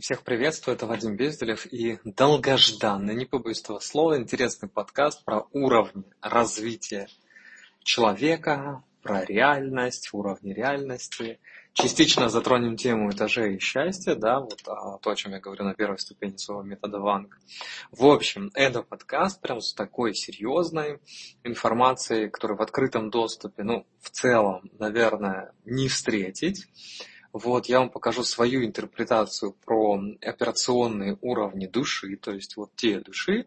Всех приветствую, это Вадим Безделев и долгожданный, не побоюсь этого слова, интересный подкаст про уровни развития человека, про реальность, уровни реальности. Частично затронем тему этажей счастья, да, вот а, то, о чем я говорю на первой ступени своего метода Ванг. В общем, это подкаст прям с такой серьезной информацией, которую в открытом доступе, ну, в целом, наверное, не встретить. Вот, я вам покажу свою интерпретацию про операционные уровни души, то есть вот те души,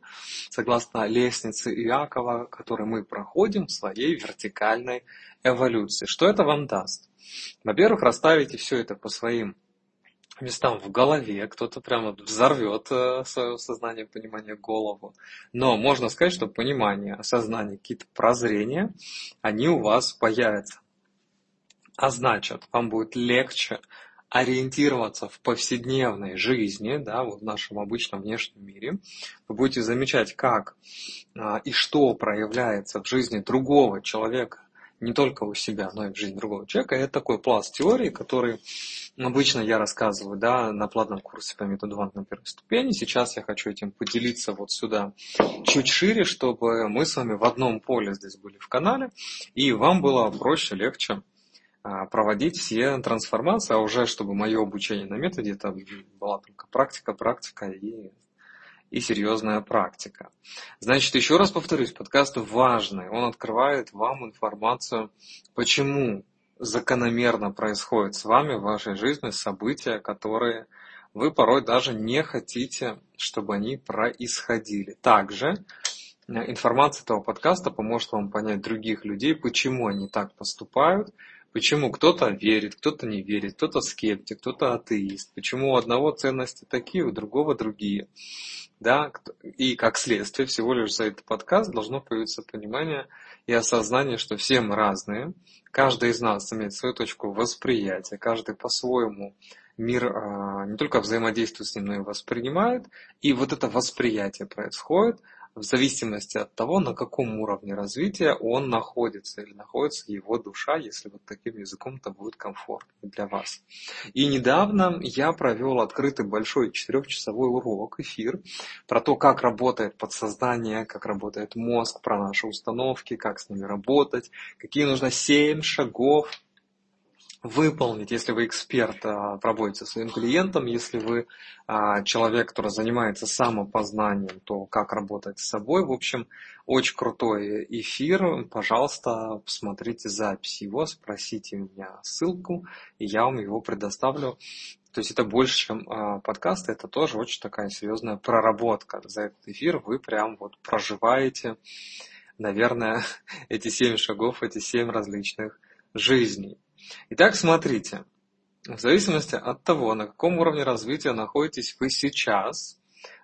согласно лестнице Иакова, которые мы проходим в своей вертикальной эволюции. Что это вам даст? Во-первых, расставите все это по своим местам в голове, кто-то прямо взорвет э, свое сознание, понимание, голову. Но можно сказать, что понимание, осознание, какие-то прозрения, они у вас появятся. А значит, вам будет легче ориентироваться в повседневной жизни, да, вот в нашем обычном внешнем мире. Вы будете замечать, как а, и что проявляется в жизни другого человека, не только у себя, но и в жизни другого человека. Это такой пласт теории, который обычно я рассказываю да, на платном курсе по методу Вант на первой ступени. Сейчас я хочу этим поделиться вот сюда чуть шире, чтобы мы с вами в одном поле здесь были в канале, и вам было проще, легче проводить все трансформации, а уже чтобы мое обучение на методе, это была только практика, практика и, и серьезная практика. Значит, еще раз повторюсь, подкаст важный, он открывает вам информацию, почему закономерно происходит с вами в вашей жизни события, которые вы порой даже не хотите, чтобы они происходили. Также информация этого подкаста поможет вам понять других людей, почему они так поступают, Почему кто-то верит, кто-то не верит, кто-то скептик, кто-то атеист. Почему у одного ценности такие, у другого другие. Да? И как следствие, всего лишь за этот подкаст должно появиться понимание и осознание, что все мы разные. Каждый из нас имеет свою точку восприятия, каждый по-своему мир а, не только взаимодействует с ним, но и воспринимает. И вот это восприятие происходит в зависимости от того, на каком уровне развития он находится или находится его душа, если вот таким языком это будет комфортно для вас. И недавно я провел открытый большой четырехчасовой урок, эфир, про то, как работает подсознание, как работает мозг, про наши установки, как с ними работать, какие нужно семь шагов выполнить, если вы эксперт, а, проводите своим клиентам, если вы а, человек, который занимается самопознанием, то как работать с собой. В общем, очень крутой эфир. Пожалуйста, посмотрите запись его, спросите меня ссылку, и я вам его предоставлю. То есть это больше, чем э, подкаст, это тоже очень такая серьезная проработка. За этот эфир вы прям вот проживаете, наверное, эти семь шагов, эти семь различных жизней. Итак, смотрите. В зависимости от того, на каком уровне развития находитесь вы сейчас,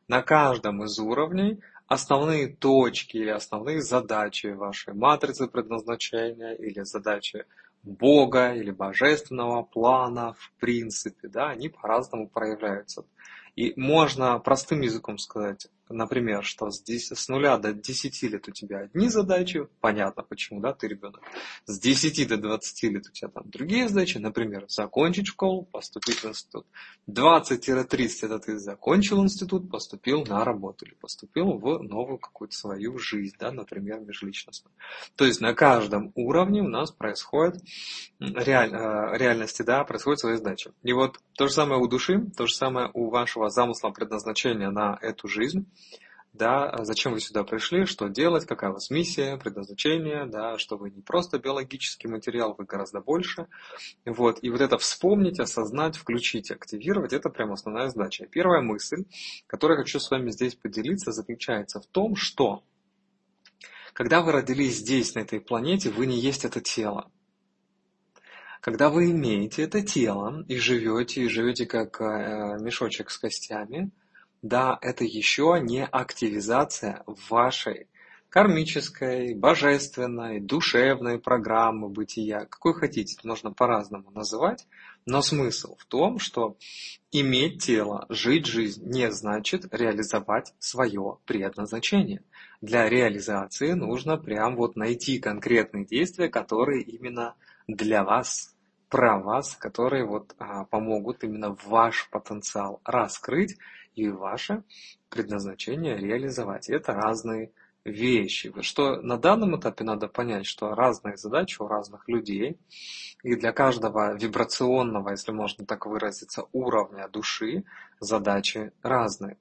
на каждом из уровней основные точки или основные задачи вашей матрицы предназначения или задачи Бога или божественного плана в принципе, да, они по-разному проявляются. И можно простым языком сказать, например, что с, 10, с 0 до 10 лет у тебя одни задачи, понятно почему, да, ты ребенок. С 10 до 20 лет у тебя там другие задачи, например, закончить школу, поступить в институт. 20-30 это ты закончил институт, поступил на работу или поступил в новую какую-то свою жизнь, да, например, межличностную. То есть на каждом уровне у нас происходит реаль, э, реальности, да, происходят свои задачи. И вот то же самое у души, то же самое у вашего замысла предназначения на эту жизнь да, зачем вы сюда пришли, что делать, какая у вас миссия, предназначение, да, что вы не просто биологический материал, вы гораздо больше. Вот. И вот это вспомнить, осознать, включить, активировать, это прям основная задача. Первая мысль, которую я хочу с вами здесь поделиться, заключается в том, что когда вы родились здесь, на этой планете, вы не есть это тело. Когда вы имеете это тело и живете, и живете как э, мешочек с костями, да, это еще не активизация вашей кармической, божественной, душевной программы бытия, какой хотите, можно по-разному называть, но смысл в том, что иметь тело, жить жизнь не значит реализовать свое предназначение. Для реализации нужно прям вот найти конкретные действия, которые именно для вас про вас, которые вот а, помогут именно ваш потенциал раскрыть и ваше предназначение реализовать. Это разные вещи. Что на данном этапе надо понять, что разные задачи у разных людей, и для каждого вибрационного, если можно так выразиться, уровня души задачи разные.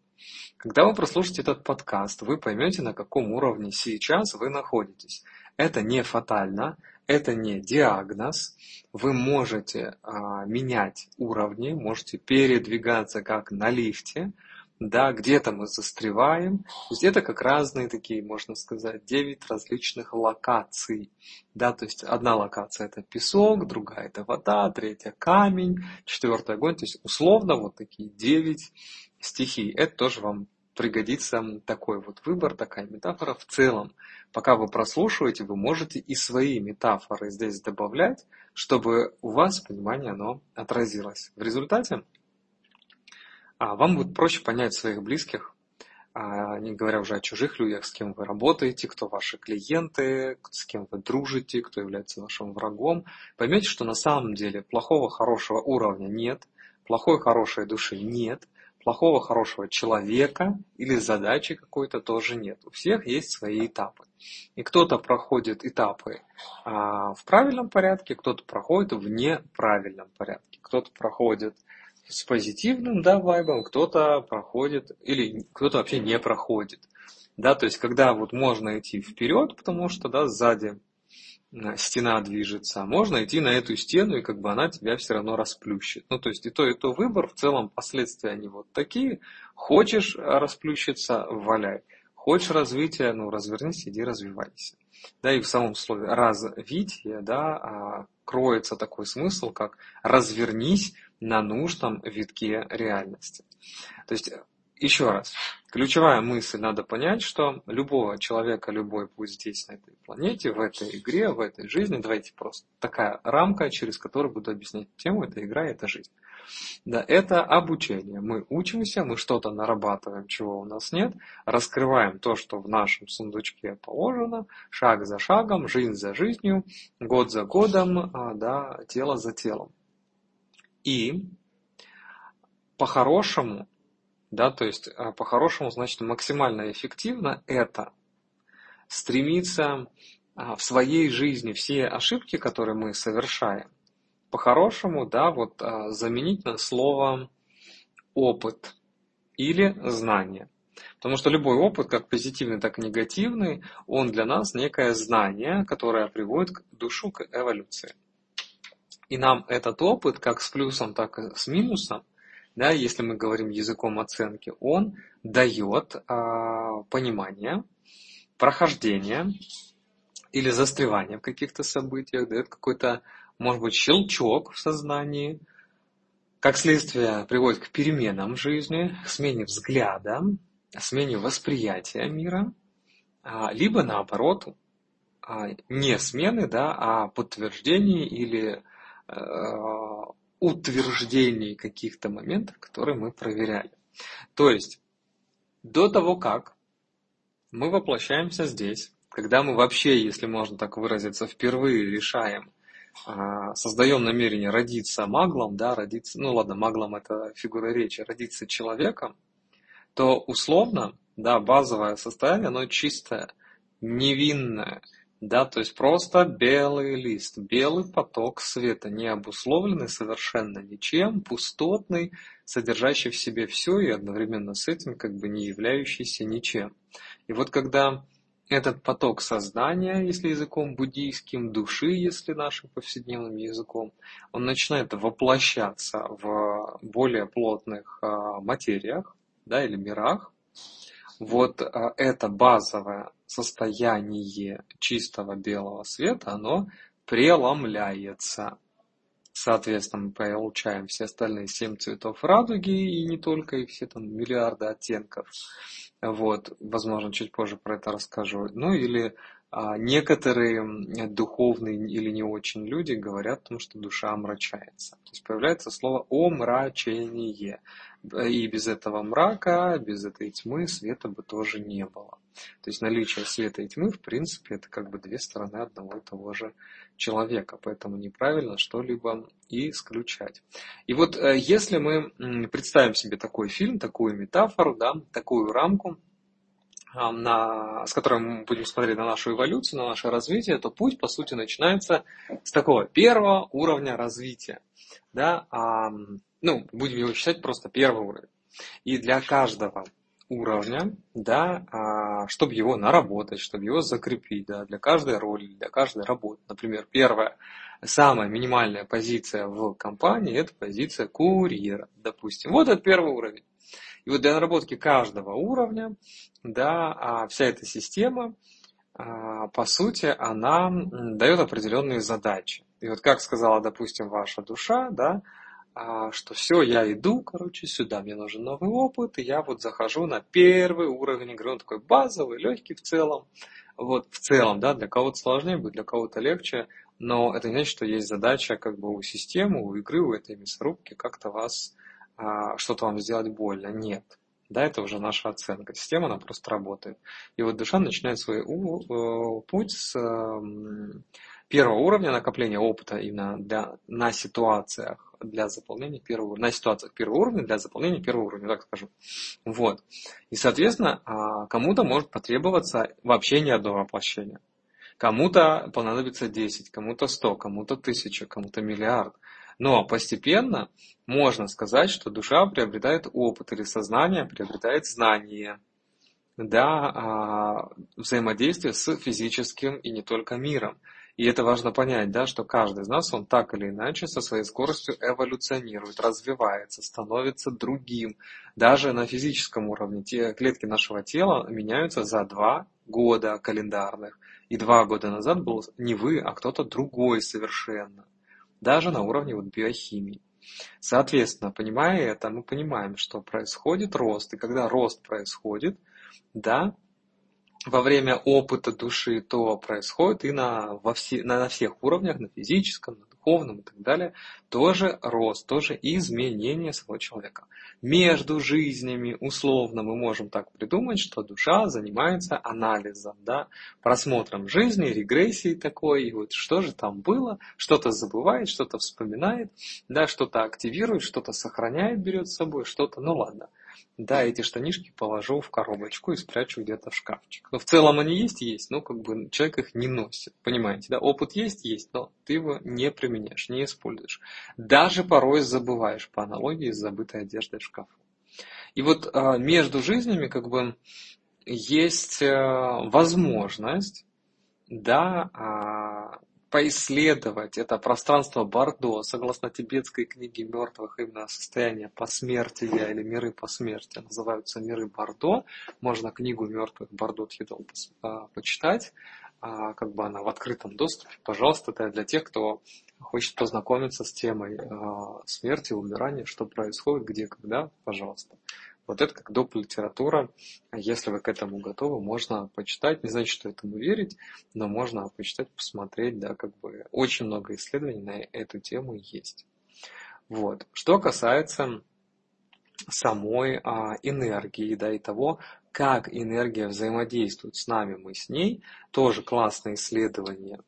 Когда вы прослушаете этот подкаст, вы поймете, на каком уровне сейчас вы находитесь. Это не фатально, это не диагноз. Вы можете а, менять уровни, можете передвигаться как на лифте, да, где-то мы застреваем, где-то как разные такие, можно сказать, 9 различных локаций, да, то есть одна локация это песок, другая это вода, третья камень, четвертая огонь, то есть условно вот такие 9 стихий, это тоже вам пригодится такой вот выбор, такая метафора в целом. Пока вы прослушиваете, вы можете и свои метафоры здесь добавлять, чтобы у вас понимание оно отразилось. В результате а вам будет проще понять своих близких, а, не говоря уже о чужих людях, с кем вы работаете, кто ваши клиенты, с кем вы дружите, кто является вашим врагом. Поймете, что на самом деле плохого, хорошего уровня нет, плохой, хорошей души нет, плохого, хорошего человека или задачи какой-то тоже нет. У всех есть свои этапы. И кто-то проходит этапы а, в правильном порядке, кто-то проходит в неправильном порядке, кто-то проходит с позитивным, да, вайбом, кто-то проходит, или кто-то вообще не проходит. Да, то есть, когда вот можно идти вперед, потому что, да, сзади э, стена движется, можно идти на эту стену, и как бы она тебя все равно расплющит. Ну, то есть, и то, и то выбор, в целом, последствия они вот такие. Хочешь расплющиться, валяй. Хочешь развития, ну, развернись, иди развивайся. Да, и в самом слове развитие, да, а, кроется такой смысл, как развернись на нужном витке реальности. То есть, еще раз, ключевая мысль надо понять, что любого человека, любой путь здесь, на этой планете, в этой игре, в этой жизни, давайте просто такая рамка, через которую буду объяснять тему, это игра, это жизнь. Да, это обучение. Мы учимся, мы что-то нарабатываем, чего у нас нет, раскрываем то, что в нашем сундучке положено, шаг за шагом, жизнь за жизнью, год за годом, а, да, тело за телом. И по-хорошему, да, то есть а, по-хорошему, значит, максимально эффективно это стремиться а, в своей жизни все ошибки, которые мы совершаем, по-хорошему, да, вот а, заменить на слово опыт или знание. Потому что любой опыт, как позитивный, так и негативный, он для нас некое знание, которое приводит душу к эволюции. И нам этот опыт, как с плюсом, так и с минусом, да, если мы говорим языком оценки, он дает а, понимание, прохождение или застревание в каких-то событиях, дает какой-то может быть щелчок в сознании, как следствие приводит к переменам в жизни, к смене взгляда, смене восприятия мира, а, либо наоборот, а, не смены, да, а подтверждений или утверждений каких-то моментов, которые мы проверяли. То есть, до того, как мы воплощаемся здесь, когда мы вообще, если можно так выразиться, впервые решаем а, создаем намерение родиться маглом, да, родиться, ну ладно, маглом это фигура речи, родиться человеком, то условно, да, базовое состояние, оно чистое, невинное, да, то есть просто белый лист, белый поток света, не обусловленный совершенно ничем, пустотный, содержащий в себе все и одновременно с этим как бы не являющийся ничем. И вот когда этот поток сознания, если языком буддийским, души, если нашим повседневным языком, он начинает воплощаться в более плотных а, материях да, или мирах. Вот а, это базовое состояние чистого белого света, оно преломляется. Соответственно, мы получаем все остальные семь цветов радуги, и не только, и все там миллиарды оттенков. Вот, возможно, чуть позже про это расскажу. Ну или а, некоторые духовные или не очень люди говорят о том, что душа омрачается. То есть появляется слово омрачение. И без этого мрака, без этой тьмы света бы тоже не было. То есть наличие света и тьмы, в принципе, это как бы две стороны одного и того же человека, поэтому неправильно что-либо исключать. И вот э, если мы представим себе такой фильм, такую метафору, да, такую рамку, на, с которой мы будем смотреть на нашу эволюцию, на наше развитие, то путь, по сути, начинается с такого первого уровня развития. Да, ну, будем его считать просто первый уровень. И для каждого уровня, да, а, чтобы его наработать, чтобы его закрепить, да, для каждой роли, для каждой работы. Например, первая, самая минимальная позиция в компании – это позиция курьера, допустим. Вот это первый уровень. И вот для наработки каждого уровня, да, а вся эта система, а, по сути, она дает определенные задачи. И вот как сказала, допустим, ваша душа, да, что все, я иду, короче, сюда, мне нужен новый опыт, и я вот захожу на первый уровень игры, он такой базовый, легкий в целом, вот в целом, да, для кого-то сложнее будет, для кого-то легче, но это не значит, что есть задача как бы у системы, у игры, у этой мясорубки как-то вас а, что-то вам сделать больно. Нет. Да, это уже наша оценка. Система, она просто работает. И вот душа начинает свой у, путь с первого уровня накопления опыта именно для, на ситуациях для заполнения первого на ситуациях первого уровня для заполнения первого уровня, так скажем. Вот. И, соответственно, а, кому-то может потребоваться вообще ни одно воплощение. Кому-то понадобится 10, кому-то 100, кому-то 1000, кому-то миллиард. Но постепенно можно сказать, что душа приобретает опыт или сознание приобретает знание, да, а, взаимодействие с физическим и не только миром. И это важно понять, да, что каждый из нас, он так или иначе со своей скоростью эволюционирует, развивается, становится другим. Даже на физическом уровне те клетки нашего тела меняются за два года календарных. И два года назад был не вы, а кто-то другой совершенно даже на уровне вот биохимии. Соответственно, понимая это, мы понимаем, что происходит рост, и когда рост происходит, да, во время опыта души, то происходит и на, во все, на, на всех уровнях, на физическом, на духовном и так далее, тоже рост, тоже изменение своего человека. Между жизнями, условно, мы можем так придумать, что душа занимается анализом, да, просмотром жизни, регрессией такой, и вот что же там было, что-то забывает, что-то вспоминает, да, что-то активирует, что-то сохраняет, берет с собой, что-то, ну ладно. Да, эти штанишки положу в коробочку и спрячу где-то в шкафчик. Но в целом они есть, есть, но как бы человек их не носит. Понимаете, да? Опыт есть, есть, но ты его не применяешь, не используешь. Даже порой забываешь по аналогии с забытой одеждой в шкафу. И вот а, между жизнями как бы есть а, возможность да, а, поисследовать это пространство Бордо, согласно тибетской книге мертвых, именно состояние посмертия или миры посмертия называются миры Бордо. Можно книгу мертвых Бордо Тхидол а, почитать, а, как бы она в открытом доступе. Пожалуйста, это для тех, кто хочет познакомиться с темой а, смерти, умирания, что происходит, где, когда, пожалуйста. Вот это как доп. литература. Если вы к этому готовы, можно почитать. Не значит, что этому верить, но можно почитать, посмотреть. Да, как бы очень много исследований на эту тему есть. Вот. Что касается самой а, энергии, да, и того, как энергия взаимодействует с нами, мы с ней, тоже классное исследование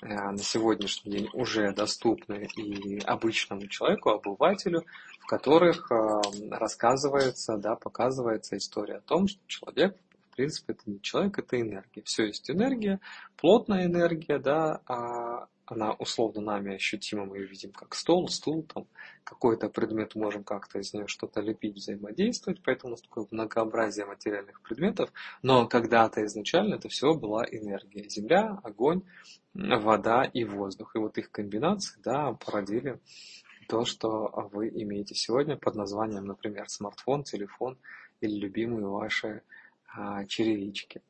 э, на сегодняшний день уже доступны и обычному человеку, обывателю, в которых э, рассказывается, да, показывается история о том, что человек, в принципе, это не человек, это энергия. Все есть энергия, плотная энергия, да, а она условно нами ощутима, мы ее видим как стол, стул, там какой-то предмет, можем как-то из нее что-то лепить, взаимодействовать, поэтому у нас такое многообразие материальных предметов, но когда-то изначально это все была энергия. Земля, огонь, вода и воздух. И вот их комбинации, да, породили то, что вы имеете сегодня под названием, например, смартфон, телефон или любимые ваши а, черевички.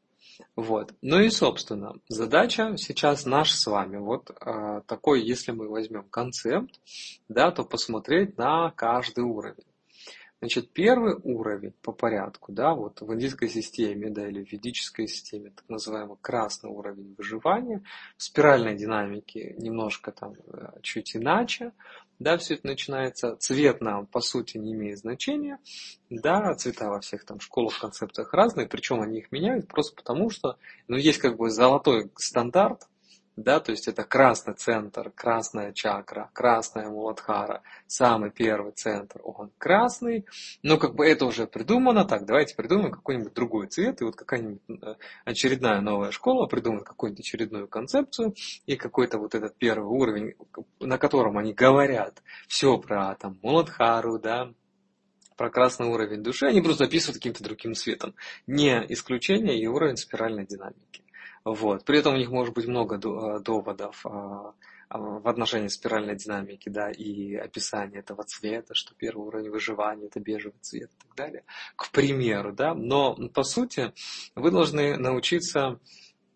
Вот. Ну и, собственно, задача сейчас наша с вами. Вот а, такой, если мы возьмем концепт, да, то посмотреть на каждый уровень. Значит, первый уровень по порядку, да, вот в индийской системе, да, или в ведической системе, так называемый красный уровень выживания, в спиральной динамике немножко там э, чуть иначе, да, все это начинается, цвет нам, по сути, не имеет значения, да, цвета во всех там школах, концепциях разные, причем они их меняют просто потому, что, ну, есть как бы золотой стандарт, да, то есть это красный центр, красная чакра, красная муладхара, самый первый центр, он красный, но как бы это уже придумано, так, давайте придумаем какой-нибудь другой цвет, и вот какая-нибудь э, очередная новая школа придумает какую-нибудь очередную концепцию, и какой-то вот этот первый уровень, на котором они говорят все про там муладхару, да, про красный уровень души, они просто описывают каким-то другим цветом. Не исключение и уровень спиральной динамики. Вот. При этом у них может быть много э, доводов а, а, в отношении спиральной динамики, да, и описания этого цвета, что первый уровень выживания это бежевый цвет и так далее, к примеру, да, но по сути вы должны научиться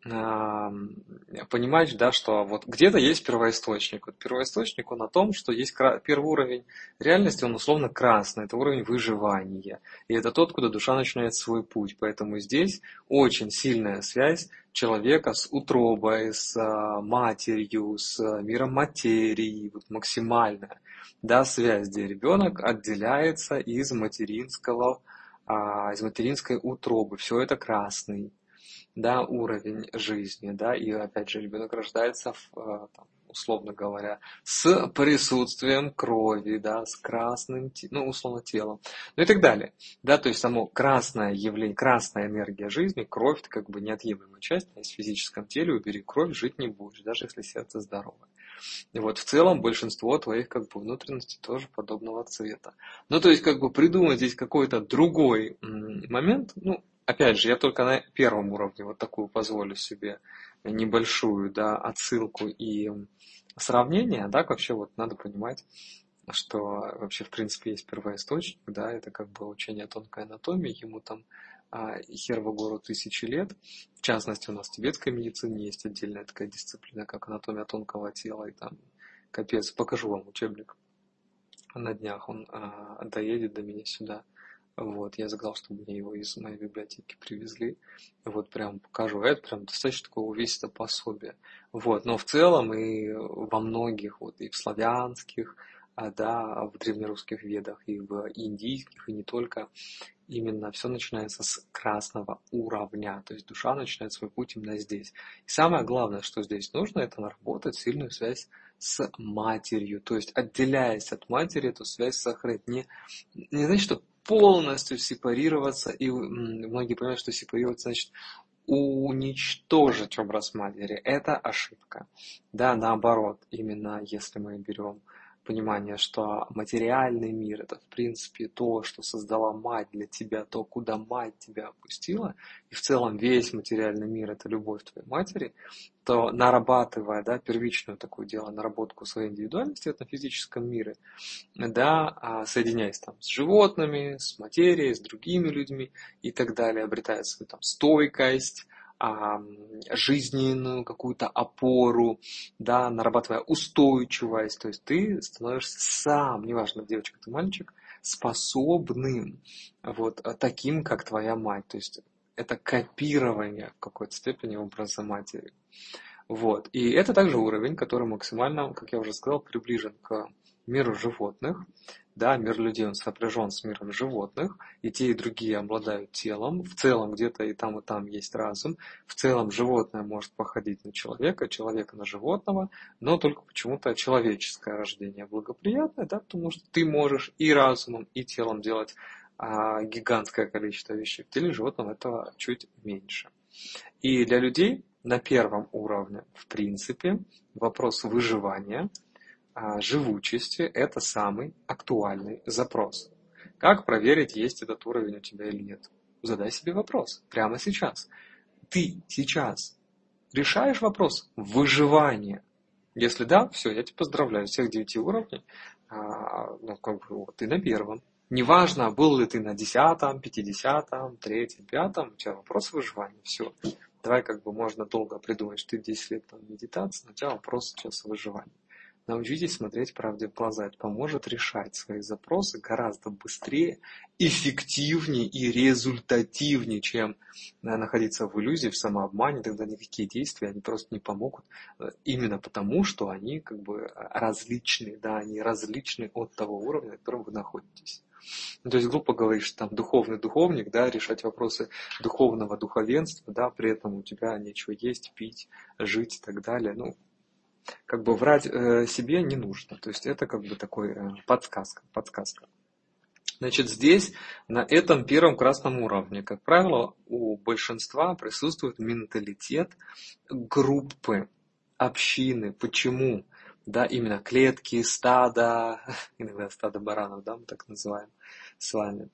понимать, да, что вот где-то есть первоисточник. Вот первоисточник, он о том, что есть первый уровень реальности, он условно красный, это уровень выживания. И это тот, куда душа начинает свой путь. Поэтому здесь очень сильная связь человека с утробой, с а, матерью, с миром материи, вот максимальная да, связь, где ребенок отделяется из материнского, а, из материнской утробы. Все это красный да, уровень жизни, да, и опять же ребенок рождается, в, э, там, условно говоря, с присутствием крови, да, с красным, ну, условно, телом, ну и так далее, да, то есть само красное явление, красная энергия жизни, кровь, это как бы неотъемлемая часть, а в физическом теле убери кровь, жить не будешь, даже если сердце здоровое. И вот в целом большинство твоих как бы внутренностей тоже подобного цвета. Ну, то есть, как бы придумать здесь какой-то другой момент, ну, опять же, я только на первом уровне вот такую позволю себе небольшую, да, отсылку и сравнение, да, вообще вот надо понимать, что вообще в принципе есть первоисточник, да, это как бы учение тонкой анатомии, ему там а, Хервагору тысячи лет. В частности, у нас в тибетской медицине есть отдельная такая дисциплина, как анатомия тонкого тела, и там капец, покажу вам учебник на днях, он а, доедет до меня сюда. Вот, я заказал, чтобы мне его из моей библиотеки привезли. Вот, прям покажу. Это прям достаточно такое увесистое пособие. Вот, но в целом и во многих, вот, и в славянских, а, да, в древнерусских ведах, и в индийских, и не только, именно все начинается с красного уровня, то есть душа начинает свой путь именно здесь. И самое главное, что здесь нужно, это наработать сильную связь с матерью, то есть отделяясь от матери, эту связь сохранить. Не, не значит, что полностью сепарироваться, и многие понимают, что сепарироваться значит уничтожить образ матери. Это ошибка. Да, наоборот, именно если мы берем понимание, что материальный мир это в принципе то, что создала мать для тебя, то, куда мать тебя опустила, и в целом весь материальный мир это любовь твоей матери, то нарабатывая, да, первичную такую дело, наработку своей индивидуальности в этом физическом мире, да, а соединяясь там с животными, с материей, с другими людьми и так далее, обретая свою там стойкость, жизненную какую-то опору, да, нарабатывая устойчивость, то есть ты становишься сам, неважно, девочка ты мальчик, способным, вот, таким, как твоя мать, то есть это копирование в какой-то степени образа матери. Вот. И это также уровень, который максимально, как я уже сказал, приближен к миру животных, да, мир людей, он сопряжен с миром животных, и те, и другие обладают телом. В целом, где-то и там, и там есть разум. В целом, животное может походить на человека, человека на животного, но только почему-то человеческое рождение благоприятное, да, потому что ты можешь и разумом, и телом делать а, гигантское количество вещей. В теле животного этого чуть меньше. И для людей на первом уровне, в принципе, вопрос выживания – живучести – это самый актуальный запрос. Как проверить, есть этот уровень у тебя или нет? Задай себе вопрос прямо сейчас. Ты сейчас решаешь вопрос выживания? Если да, все, я тебя поздравляю. Всех девяти уровней, а, ну, как бы, вот, ты на первом. Неважно, был ли ты на десятом, пятидесятом, третьем, пятом, у тебя вопрос выживания, все. Давай как бы можно долго придумать, что ты 10 лет там медитации, но у тебя вопрос сейчас выживания. Научитесь смотреть правде в глаза. Это поможет решать свои запросы гораздо быстрее, эффективнее и результативнее, чем э, находиться в иллюзии, в самообмане. Тогда никакие действия, они просто не помогут. Э, именно потому, что они как бы различны, да, они различны от того уровня, на котором вы находитесь. Ну, то есть, грубо говоря, что там духовный духовник, да, решать вопросы духовного духовенства, да, при этом у тебя нечего есть, пить, жить и так далее. Ну, как бы врать э, себе не нужно. То есть это как бы такой э, подсказка, подсказка. Значит, здесь, на этом первом красном уровне, как правило, у большинства присутствует менталитет группы, общины. Почему? да, именно клетки, стада, иногда стадо баранов, да, мы так называем с вами.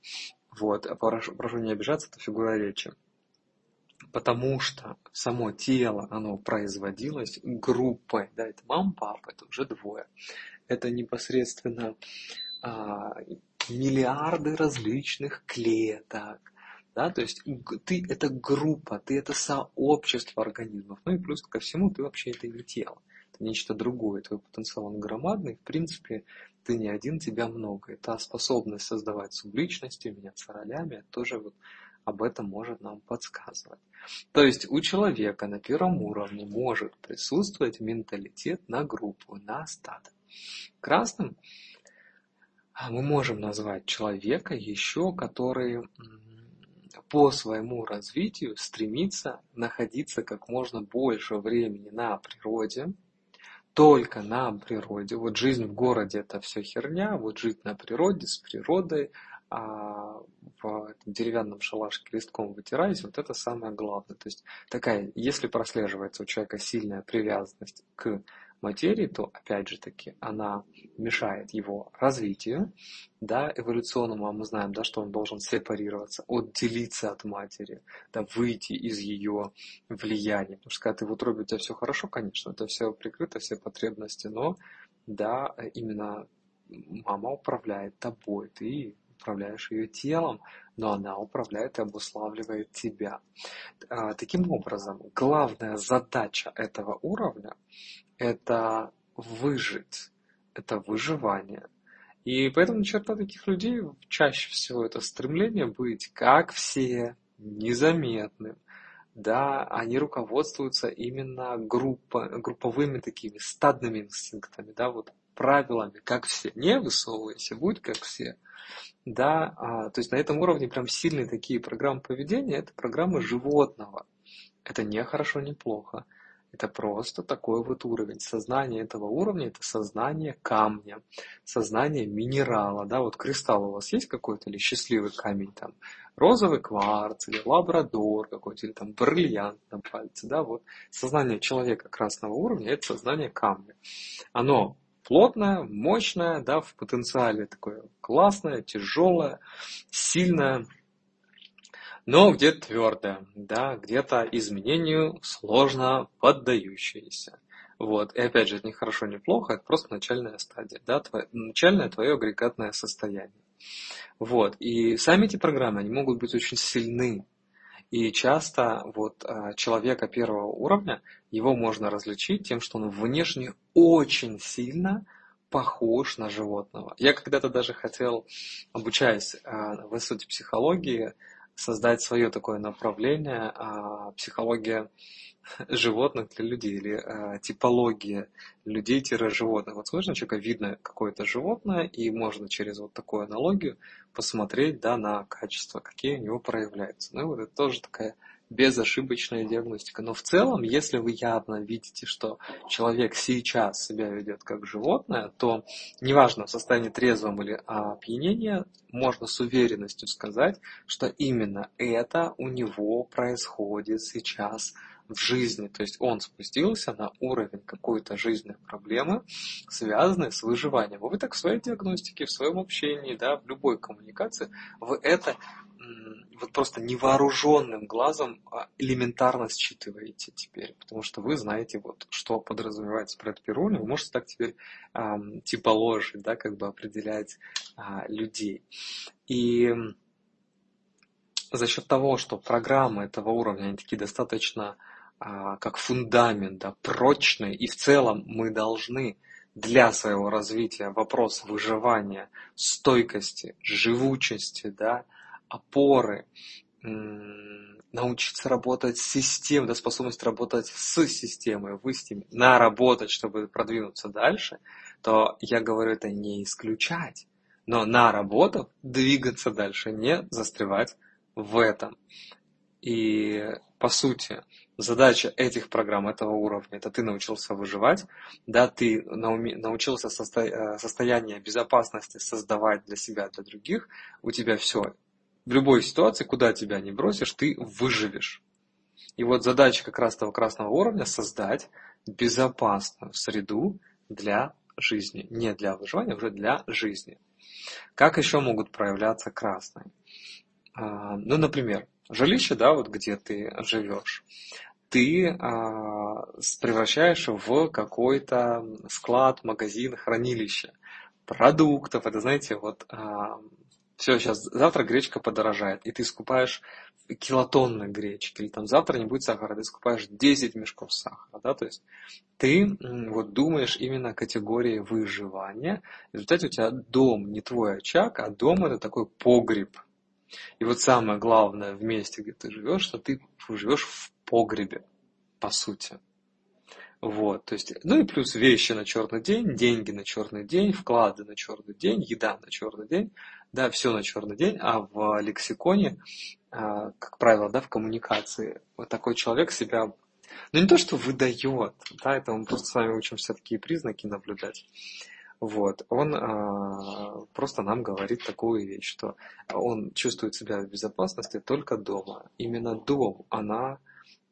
Вот, а прошу, прошу не обижаться, это фигура речи. Потому что само тело, оно производилось группой, да, это мама, папа, это уже двое. Это непосредственно а, миллиарды различных клеток, да, то есть ты это группа, ты это сообщество организмов, ну и плюс ко всему ты вообще это не тело это нечто другое. Твой потенциал он громадный, в принципе, ты не один, тебя много. И способность создавать субличности, меняться ролями, тоже вот об этом может нам подсказывать. То есть у человека на первом уровне может присутствовать менталитет на группу, на стадо. Красным мы можем назвать человека еще, который по своему развитию стремится находиться как можно больше времени на природе, только на природе. Вот жизнь в городе это все херня, вот жить на природе, с природой, а в деревянном шалашке листком вытираясь, вот это самое главное. То есть такая, если прослеживается у человека сильная привязанность к материи, то опять же таки она мешает его развитию, да, эволюционному, а мы знаем, да, что он должен сепарироваться, отделиться от матери, да, выйти из ее влияния. Потому что когда ты в утробе, у тебя все хорошо, конечно, это все прикрыто, все потребности, но да, именно мама управляет тобой, ты управляешь ее телом, но она управляет и обуславливает тебя. А, таким образом, главная задача этого уровня – это выжить, это выживание. И поэтому черта таких людей чаще всего это стремление быть как все, незаметным, да, они руководствуются именно группа, групповыми такими стадными инстинктами, да, вот правилами, как все. Не высовывайся, будь как все. Да, а, то есть на этом уровне прям сильные такие программы поведения, это программы животного. Это не хорошо, не плохо. Это просто такой вот уровень. Сознание этого уровня – это сознание камня, сознание минерала. Да? Вот кристалл у вас есть какой-то или счастливый камень, там, розовый кварц, или лабрадор какой-то, или там бриллиант на пальце. Да? Вот сознание человека красного уровня – это сознание камня. Оно плотная, мощная, да, в потенциале такое классное, тяжелое, сильное, но где-то твердое, да, где-то изменению сложно поддающееся. Вот. И опять же, это не хорошо, не плохо, это просто начальная стадия, да, твое, начальное твое агрегатное состояние. Вот. И сами эти программы, они могут быть очень сильны, и часто вот а, человека первого уровня, его можно различить тем, что он внешне очень сильно похож на животного. Я когда-то даже хотел, обучаясь а, в институте психологии, создать свое такое направление а, психология животных для людей или э, типология людей-животных. Вот на человека, видно какое-то животное, и можно через вот такую аналогию посмотреть да, на качества, какие у него проявляются. Ну и вот это тоже такая безошибочная диагностика. Но в целом, если вы явно видите, что человек сейчас себя ведет как животное, то неважно в состоянии трезвом или опьянения, можно с уверенностью сказать, что именно это у него происходит сейчас в жизни. То есть он спустился на уровень какой-то жизненной проблемы, связанной с выживанием. Вы так в своей диагностике, в своем общении, да, в любой коммуникации, вы это вот просто невооруженным глазом а, элементарно считываете теперь, потому что вы знаете, вот, что подразумевается про этот уровень, вы можете так теперь эм, тиположить, да, как бы определять а, людей. И за счет того, что программы этого уровня, они такие достаточно как фундамент, да, прочный, и в целом мы должны для своего развития вопрос выживания, стойкости, живучести, да, опоры, научиться работать с системой, да, способность работать с системой, в системе, наработать, чтобы продвинуться дальше, то я говорю это не исключать, но наработав, двигаться дальше, не застревать в этом. И по сути, задача этих программ, этого уровня, это ты научился выживать, да, ты научился состо... Э, состояние безопасности создавать для себя, для других, у тебя все. В любой ситуации, куда тебя не бросишь, ты выживешь. И вот задача как раз того красного уровня создать безопасную среду для жизни. Не для выживания, а уже для жизни. Как еще могут проявляться красные? А, ну, например, жилище, да, вот где ты живешь, ты а, превращаешь в какой-то склад, магазин, хранилище продуктов. Это, знаете, вот а, все, сейчас, завтра гречка подорожает, и ты скупаешь килотонны гречки, или там завтра не будет сахара, ты скупаешь 10 мешков сахара, да, то есть ты вот думаешь именно о категории выживания, в результате у тебя дом не твой очаг, а дом это такой погреб, и вот самое главное в месте, где ты живешь, что ты живешь в погребе, по сути. Вот, то есть, ну и плюс вещи на черный день, деньги на черный день, вклады на черный день, еда на черный день, да, все на черный день, а в лексиконе, а, как правило, да, в коммуникации, вот такой человек себя, ну не то, что выдает, да, это мы просто с вами учимся такие признаки наблюдать, вот, он а, просто нам говорит такую вещь, что он чувствует себя в безопасности только дома. Именно дом, она,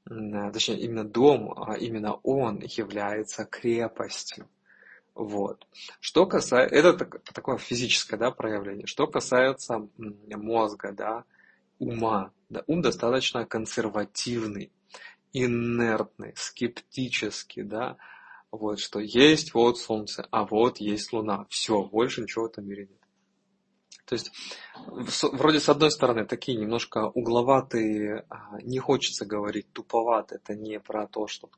точнее, именно дом, а именно он является крепостью. Вот. Что касается, это так, такое физическое да, проявление. Что касается мозга, да, ума, да, ум достаточно консервативный, инертный, скептический, да, вот, что есть вот Солнце, а вот есть Луна. Все, больше ничего в этом мире нет. То есть, вроде с одной стороны, такие немножко угловатые, а, не хочется говорить туповато, это не про то, что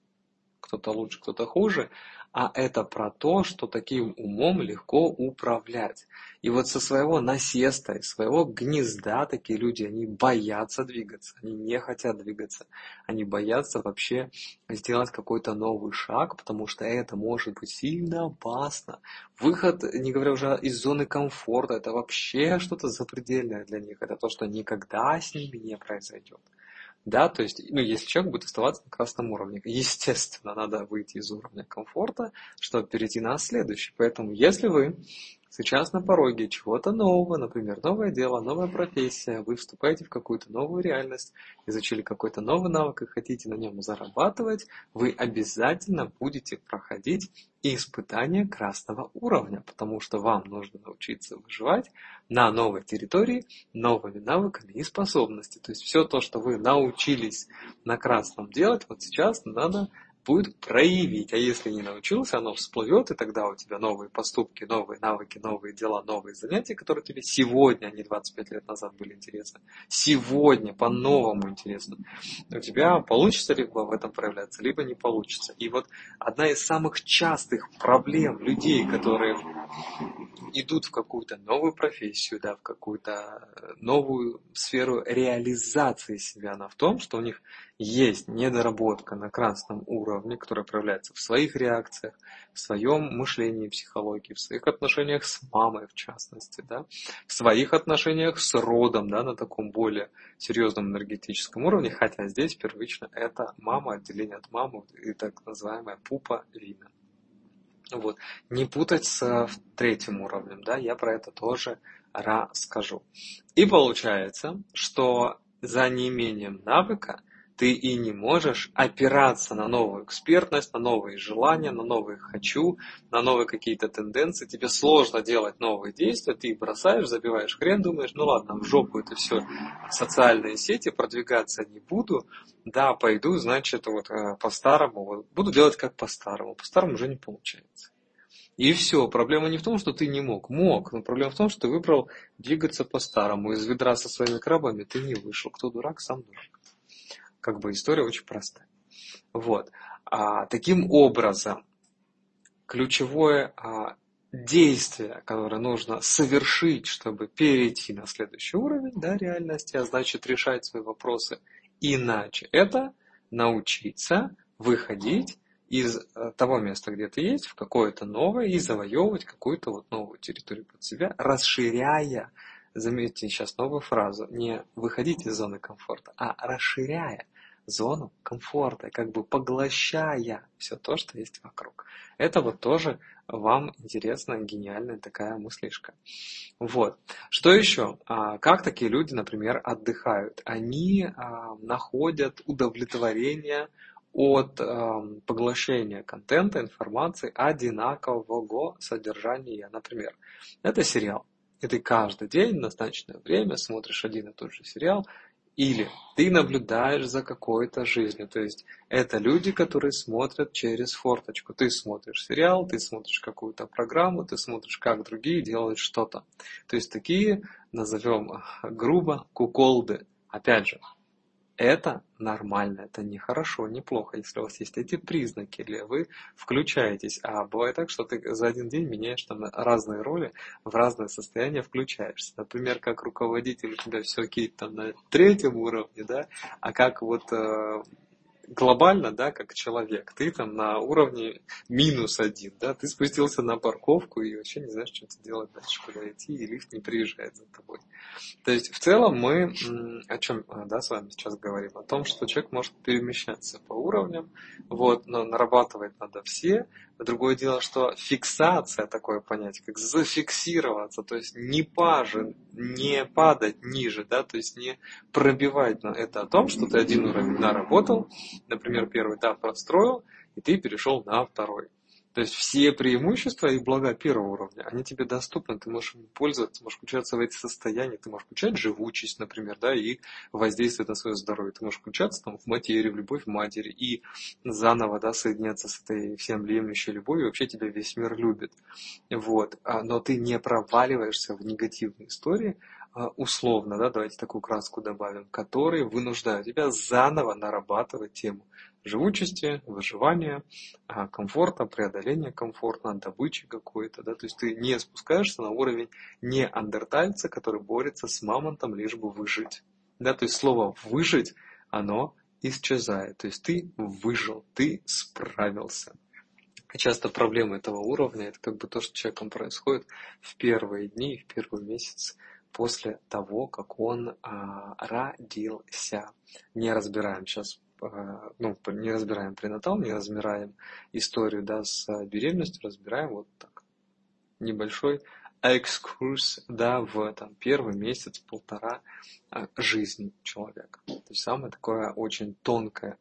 кто-то лучше, кто-то хуже, а это про то, что таким умом легко управлять. И вот со своего насеста, из своего гнезда такие люди, они боятся двигаться, они не хотят двигаться, они боятся вообще сделать какой-то новый шаг, потому что это может быть сильно опасно. Выход, не говоря уже из зоны комфорта, это вообще что-то запредельное для них, это то, что никогда с ними не произойдет. Да, то есть, ну, если человек будет оставаться на красном уровне, естественно, надо выйти из уровня комфорта, чтобы перейти на следующий. Поэтому, если вы сейчас на пороге чего-то нового, например, новое дело, новая профессия, вы вступаете в какую-то новую реальность, изучили какой-то новый навык и хотите на нем зарабатывать, вы обязательно будете проходить испытания красного уровня, потому что вам нужно научиться выживать на новой территории новыми навыками и способностями. То есть все то, что вы научились на красном делать, вот сейчас надо будет проявить. А если не научился, оно всплывет, и тогда у тебя новые поступки, новые навыки, новые дела, новые занятия, которые тебе сегодня, а не 25 лет назад были интересны, сегодня по-новому интересны, у тебя получится либо в этом проявляться, либо не получится. И вот одна из самых частых проблем людей, которые идут в какую-то новую профессию, да, в какую-то новую сферу реализации себя, она в том, что у них есть недоработка на красном уровне, которая проявляется в своих реакциях, в своем мышлении, психологии, в своих отношениях с мамой, в частности, да, в своих отношениях с родом, да, на таком более серьезном энергетическом уровне, хотя здесь первично это мама, отделение от мамы и так называемая пупа вина. Вот. Не путать с третьим уровнем, да, я про это тоже расскажу. И получается, что за неимением навыка ты и не можешь опираться на новую экспертность, на новые желания, на новые «хочу», на новые какие-то тенденции. Тебе сложно делать новые действия, ты бросаешь, забиваешь хрен, думаешь, ну ладно, в жопу это все социальные сети, продвигаться не буду, да, пойду, значит, вот э, по-старому, вот, буду делать как по-старому, по-старому уже не получается. И все, проблема не в том, что ты не мог. Мог, но проблема в том, что ты выбрал двигаться по-старому. Из ведра со своими крабами ты не вышел. Кто дурак, сам дурак. Как бы история очень простая. Вот. А, таким образом, ключевое а, действие, которое нужно совершить, чтобы перейти на следующий уровень да, реальности, а значит решать свои вопросы иначе, это научиться выходить из э, того места, где ты есть, в какое-то новое и завоевывать какую-то вот новую территорию под себя, расширяя, заметьте сейчас новую фразу, не выходить из зоны комфорта, а расширяя зону комфорта, как бы поглощая все то, что есть вокруг. Это вот тоже вам интересная, гениальная такая мыслишка. Вот. Что еще? А, как такие люди, например, отдыхают? Они а, находят удовлетворение от поглощения контента, информации одинакового содержания. Например, это сериал. И ты каждый день в назначенное время смотришь один и тот же сериал, или ты наблюдаешь за какой-то жизнью. То есть это люди, которые смотрят через форточку. Ты смотришь сериал, ты смотришь какую-то программу, ты смотришь, как другие делают что-то. То есть такие, назовем грубо, куколды. Опять же, это нормально, это не хорошо, не плохо, если у вас есть эти признаки, или вы включаетесь. А бывает так, что ты за один день меняешь там разные роли, в разные состояния включаешься. Например, как руководитель у тебя все там на третьем уровне, да, а как вот э, глобально, да, как человек, ты там на уровне минус один, да, ты спустился на парковку и вообще не знаешь, что делать дальше, куда идти, и лифт не приезжает за тобой. То есть в целом мы о чем а, да, с вами сейчас говорим? О том, что человек может перемещаться по уровням, вот, но нарабатывать надо все. Другое дело, что фиксация, такое понятие, как зафиксироваться, то есть не пажи, не падать ниже, да, то есть не пробивать. Но это о том, что ты один уровень наработал, например, первый этап простроил, и ты перешел на второй. То есть все преимущества и блага первого уровня, они тебе доступны, ты можешь им пользоваться, можешь включаться в эти состояния, ты можешь включать живучесть, например, да, и воздействовать на свое здоровье, ты можешь включаться там, в материю, в любовь матери и заново да, соединяться с этой всеобъемлющей любовью, вообще тебя весь мир любит. Вот. А, но ты не проваливаешься в негативные истории, а, условно, да, давайте такую краску добавим, которые вынуждают тебя заново нарабатывать тему живучести, выживания, а, комфорта, преодоления комфорта, добычи какой-то, да, то есть ты не спускаешься на уровень неандертальца, который борется с мамонтом, лишь бы выжить. Да, то есть слово «выжить», оно исчезает, то есть ты выжил, ты справился. Часто проблема этого уровня – это как бы то, что человеком происходит в первые дни, в первый месяц после того, как он а, родился. Не разбираем сейчас, ну, не разбираем пренатал, не разбираем историю да, с беременностью, разбираем вот так небольшой экскурс да, в там, первый месяц, полтора а, жизни человека. То есть самое такое очень тонкое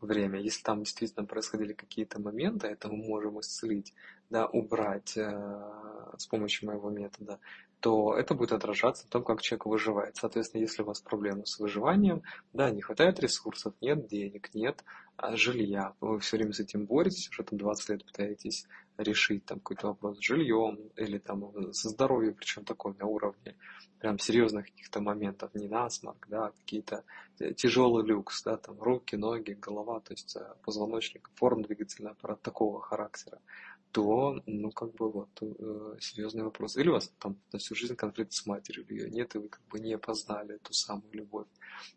время. Если там действительно происходили какие-то моменты, это мы можем исцелить, да, убрать э, с помощью моего метода, то это будет отражаться в том, как человек выживает. Соответственно, если у вас проблемы с выживанием, да, не хватает ресурсов, нет денег, нет а, жилья, вы все время с этим боретесь, уже там 20 лет пытаетесь решить там какой-то вопрос с жильем или там со здоровьем, причем такой на уровне прям серьезных каких-то моментов, не насморк, да, а какие-то э, тяжелый люкс, да, там руки, ноги, голова, то есть э, позвоночник, форм двигательный аппарат такого характера то, ну, как бы вот, э, серьезный вопрос. Или у вас там на всю жизнь конфликт с матерью, или ее нет, и вы как бы не познали эту самую любовь.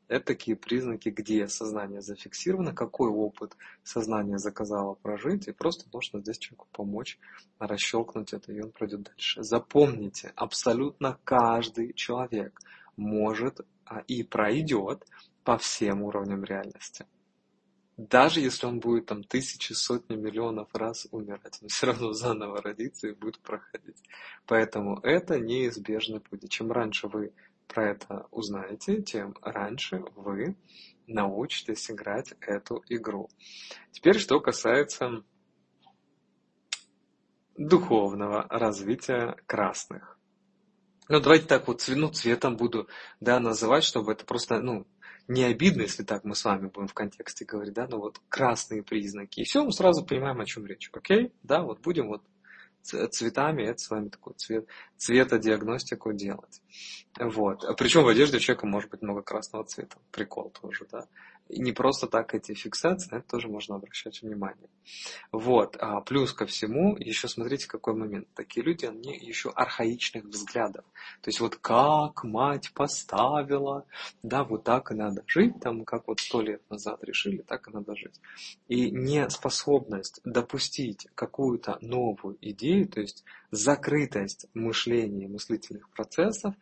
Это такие признаки, где сознание зафиксировано, какой опыт сознание заказало прожить, и просто нужно здесь человеку помочь расщелкнуть это, и он пройдет дальше. Запомните, абсолютно каждый человек может а, и пройдет по всем уровням реальности даже если он будет там тысячи, сотни миллионов раз умирать, он все равно заново родится и будет проходить. Поэтому это неизбежный путь. Чем раньше вы про это узнаете, тем раньше вы научитесь играть эту игру. Теперь, что касается духовного развития красных. Ну, давайте так вот, ну, цветом буду, да, называть, чтобы это просто, ну, не обидно, если так мы с вами будем в контексте говорить, да, но вот красные признаки. И все, мы сразу понимаем, о чем речь. Окей? Да, вот будем вот цветами, это с вами такой цвет, цветодиагностику делать. Вот. Причем в одежде у человека может быть много красного цвета. Прикол тоже, да. И не просто так эти фиксации, на это тоже можно обращать внимание. Вот. А плюс ко всему, еще смотрите, какой момент. Такие люди, они еще архаичных взглядов. То есть вот как мать поставила, да, вот так и надо жить, там, как вот сто лет назад решили, так и надо жить. И неспособность допустить какую-то новую идею, то есть закрытость мышления, мыслительных процессов,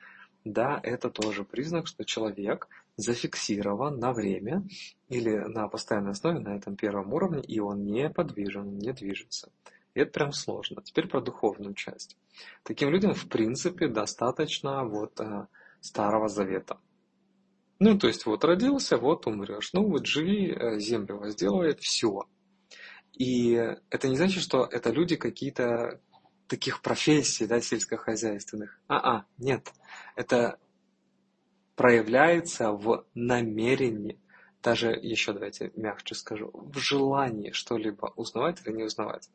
да, это тоже признак, что человек зафиксирован на время или на постоянной основе на этом первом уровне, и он не подвижен, не движется. И это прям сложно. Теперь про духовную часть. Таким людям, в принципе, достаточно вот э, Старого Завета. Ну, то есть, вот родился, вот умрешь. Ну, вот живи, э, землю возделывает, все. И это не значит, что это люди какие-то таких профессий, да, сельскохозяйственных. А-а, нет. Это проявляется в намерении, даже еще давайте мягче скажу, в желании что-либо узнавать или не узнавать.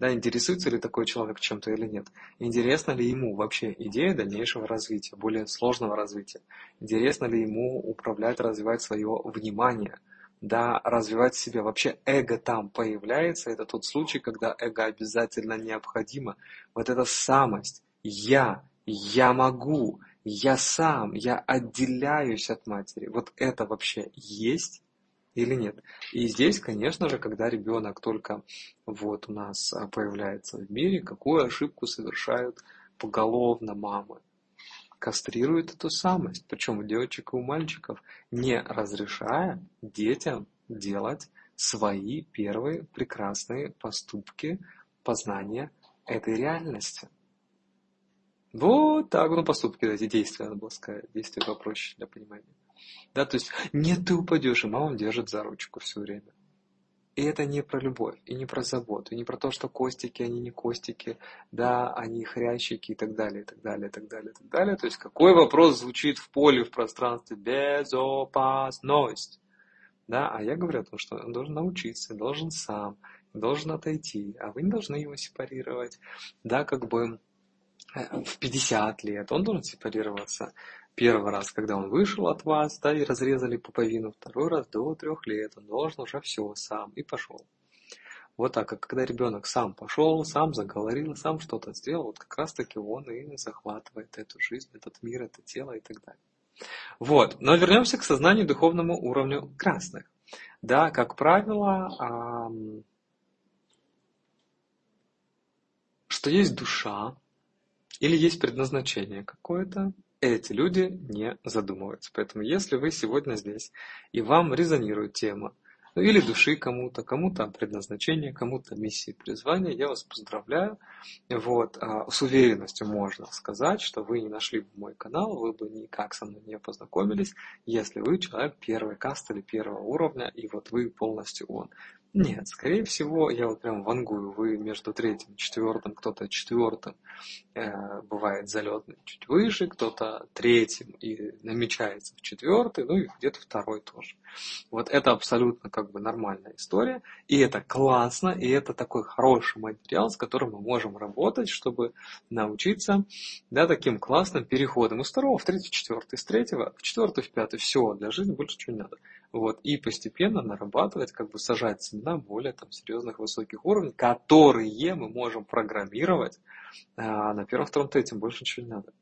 Да, интересуется ли такой человек чем-то или нет. Интересна ли ему вообще идея дальнейшего развития, более сложного развития. Интересно ли ему управлять, развивать свое внимание. Да, развивать себя. Вообще эго там появляется. Это тот случай, когда эго обязательно необходимо. Вот эта самость. Я, я могу, я сам, я отделяюсь от матери. Вот это вообще есть или нет? И здесь, конечно же, когда ребенок только вот у нас а, появляется в мире, какую ошибку совершают поголовно мамы? Кастрируют эту самость, причем у девочек и у мальчиков, не разрешая детям делать свои первые прекрасные поступки познания этой реальности. Вот так, ну поступки, эти действия, надо было сказать, действия попроще для понимания. Да, то есть, нет, ты упадешь, и мама держит за ручку все время. И это не про любовь, и не про заботу, и не про то, что костики, они не костики, да, они хрящики и так далее, и так далее, и так далее, и так далее. То есть, какой вопрос звучит в поле, в пространстве? Безопасность. Да, а я говорю о том, что он должен научиться, должен сам, должен отойти, а вы не должны его сепарировать. Да, как бы в 50 лет, он должен сепарироваться. Первый раз, когда он вышел от вас, да, и разрезали пуповину, второй раз до трех лет, он должен уже все сам и пошел. Вот так, как когда ребенок сам пошел, сам заговорил, сам что-то сделал, вот как раз таки он и захватывает эту жизнь, этот мир, это тело и так далее. Вот, но вернемся к сознанию духовному уровню красных. Да, как правило, что есть душа, или есть предназначение какое-то, эти люди не задумываются. Поэтому если вы сегодня здесь, и вам резонирует тема, ну, или души кому-то, кому-то предназначение, кому-то миссии, призвания, я вас поздравляю. Вот, а, с уверенностью можно сказать, что вы не нашли бы мой канал, вы бы никак со мной не познакомились, если вы человек первой касты или первого уровня, и вот вы полностью он. Нет, скорее всего, я вот прям вангую, вы между третьим и четвертым, кто-то четвертым э, бывает залетный чуть выше, кто-то третьим и намечается в четвертый, ну и где-то второй тоже. Вот это абсолютно как бы нормальная история, и это классно, и это такой хороший материал, с которым мы можем работать, чтобы научиться да, таким классным переходом из второго в третий, четвертый, из третьего в четвертый, в пятый, все, для жизни больше ничего не надо. Вот, и постепенно нарабатывать, как бы сажать семена более там, серьезных высоких уровней, которые мы можем программировать а, на первом, втором, третьем, больше ничего не надо.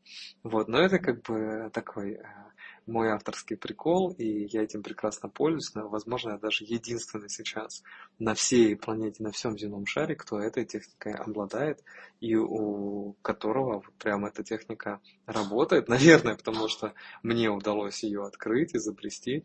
Вот, но это как бы такой а, мой авторский прикол, и я этим прекрасно пользуюсь, но, возможно, я даже единственный сейчас на всей планете, на всем земном шаре, кто этой техникой обладает, и у которого вот прям эта техника работает, наверное, потому что мне удалось ее открыть, изобрести,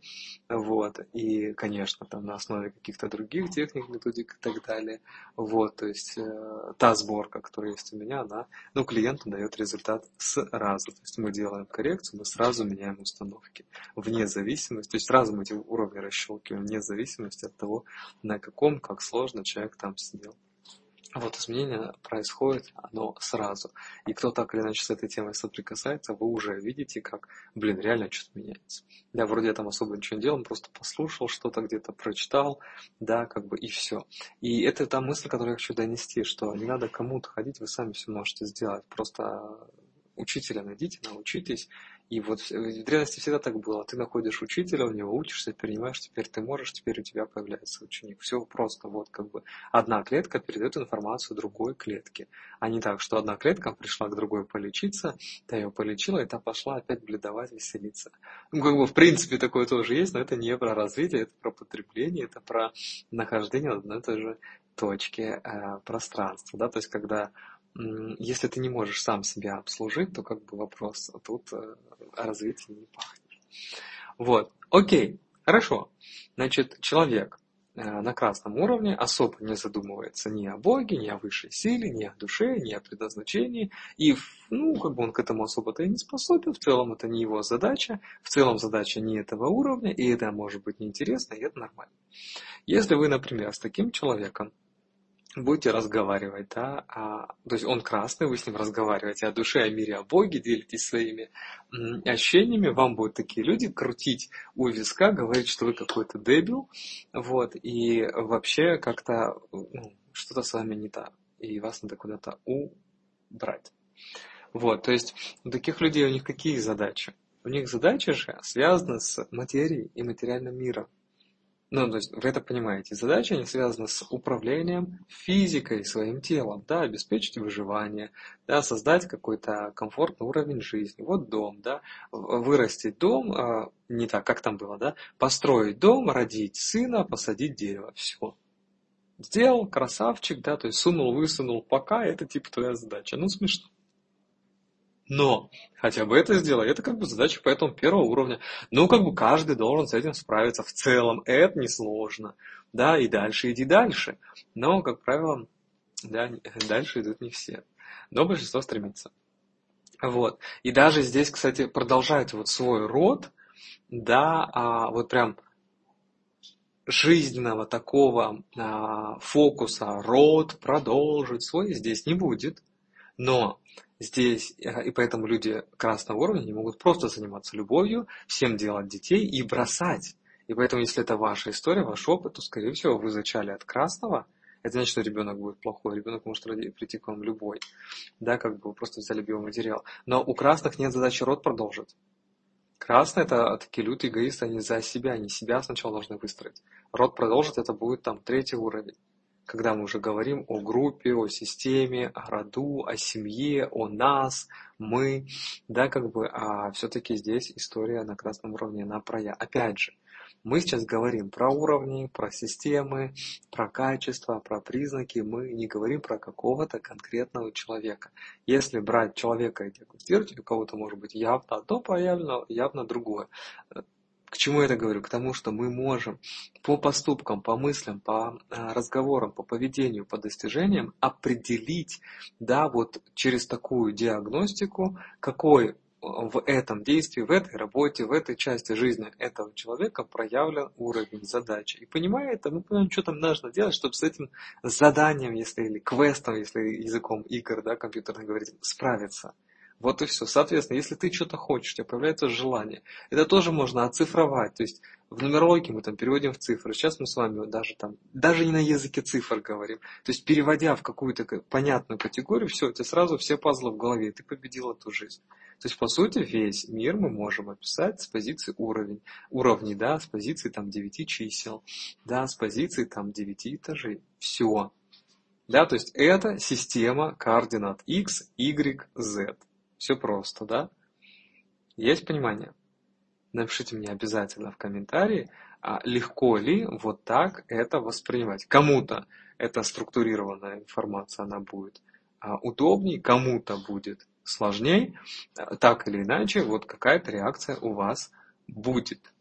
вот, и, конечно, там на основе каких-то других техник, методик и так далее, вот, то есть э, та сборка, которая есть у меня, она, ну, клиенту дает результат сразу, то есть мы делаем коррекцию, мы сразу меняем установку установки, вне зависимости, то есть сразу мы эти уровни расщелкиваем, вне зависимости от того, на каком, как сложно человек там сидел. Вот изменение происходит, оно сразу. И кто так или иначе с этой темой соприкасается, вы уже видите, как, блин, реально что-то меняется. Да, вроде я там особо ничего не делал, просто послушал что-то где-то, прочитал, да, как бы и все. И это та мысль, которую я хочу донести, что не надо кому-то ходить, вы сами все можете сделать. Просто учителя найдите, научитесь, И вот в древности всегда так было. Ты находишь учителя, у него учишься, перенимаешь, теперь ты можешь, теперь у тебя появляется ученик. Все просто. Вот как бы одна клетка передает информацию другой клетке. А не так, что одна клетка пришла к другой полечиться, та ее полечила, и та пошла опять бледовать, веселиться. Ну, как бы в принципе такое тоже есть, но это не про развитие, это про потребление, это про нахождение на одной и той же точке э, пространства. Да? То есть когда если ты не можешь сам себя обслужить, то как бы вопрос тут э, о развитии не пахнет. Вот, окей, хорошо. Значит, человек э, на красном уровне особо не задумывается ни о Боге, ни о высшей силе, ни о душе, ни о предназначении. И, ну, как бы он к этому особо-то и не способен. В целом это не его задача. В целом задача не этого уровня, и это может быть неинтересно, и это нормально. Если вы, например, с таким человеком будете разговаривать, да, а, то есть он красный, вы с ним разговариваете о душе, о мире, о Боге, делитесь своими ощущениями, вам будут такие люди крутить у виска, говорить, что вы какой-то дебил, вот, и вообще как-то ну, что-то с вами не так, и вас надо куда-то убрать. Вот, то есть у таких людей у них какие задачи? У них задачи же связаны с материей и материальным миром. Ну, то есть вы это понимаете. Задача не связана с управлением физикой своим телом, да, обеспечить выживание, да, создать какой-то комфортный уровень жизни. Вот дом, да, вырастить дом, а, не так, как там было, да, построить дом, родить сына, посадить дерево, все. Сделал, красавчик, да, то есть сунул, высунул, пока, это типа твоя задача. Ну, смешно. Но хотя бы это сделать, это как бы задача поэтому первого уровня. Ну, как бы каждый должен с этим справиться в целом. Это несложно. Да, и дальше иди дальше. Но, как правило, да, дальше идут не все. Но большинство стремится. Вот. И даже здесь, кстати, продолжает вот свой род, да, а, вот прям жизненного такого а, фокуса, род продолжить свой здесь не будет. Но здесь, э, и поэтому люди красного уровня не могут просто заниматься любовью, всем делать детей и бросать. И поэтому, если это ваша история, ваш опыт, то, скорее всего, вы зачали от красного, это значит, что ребенок будет плохой, ребенок может прийти к вам любой. Да, как бы вы просто взяли биоматериал. Но у красных нет задачи род продолжить. Красные это такие лютые эгоисты, они за себя, они себя сначала должны выстроить. Род продолжит, это будет там третий уровень когда мы уже говорим о группе, о системе, о роду, о семье, о нас, мы, да, как бы, а все-таки здесь история на красном уровне, она про я. Опять же, мы сейчас говорим про уровни, про системы, про качество, про признаки. Мы не говорим про какого-то конкретного человека. Если брать человека и диагностировать, у кого-то может быть явно одно проявлено, явно другое. К чему я это говорю? К тому, что мы можем по поступкам, по мыслям, по а, разговорам, по поведению, по достижениям определить, да, вот через такую диагностику, какой в этом действии, в этой работе, в этой части жизни этого человека проявлен уровень задачи. И понимая это, мы понимаем, что там нужно делать, чтобы с этим заданием, если или квестом, если языком игр, да, компьютерно говорить, справиться. Вот и все. Соответственно, если ты что-то хочешь, у тебя появляется желание, это тоже можно оцифровать. То есть в нумерологии мы там переводим в цифры. Сейчас мы с вами даже там, даже не на языке цифр говорим. То есть переводя в какую-то понятную категорию, все, у тебя сразу все пазлы в голове, и ты победил эту жизнь. То есть, по сути, весь мир мы можем описать с позиции уровень, уровней, да, с позиции там 9 чисел, да, с позиции там 9 этажей. Все. Да, то есть это система координат x, y, z. Все просто, да? Есть понимание? Напишите мне обязательно в комментарии, а легко ли вот так это воспринимать. Кому-то эта структурированная информация, она будет а, удобней, кому-то будет сложней. Так или иначе, вот какая-то реакция у вас будет.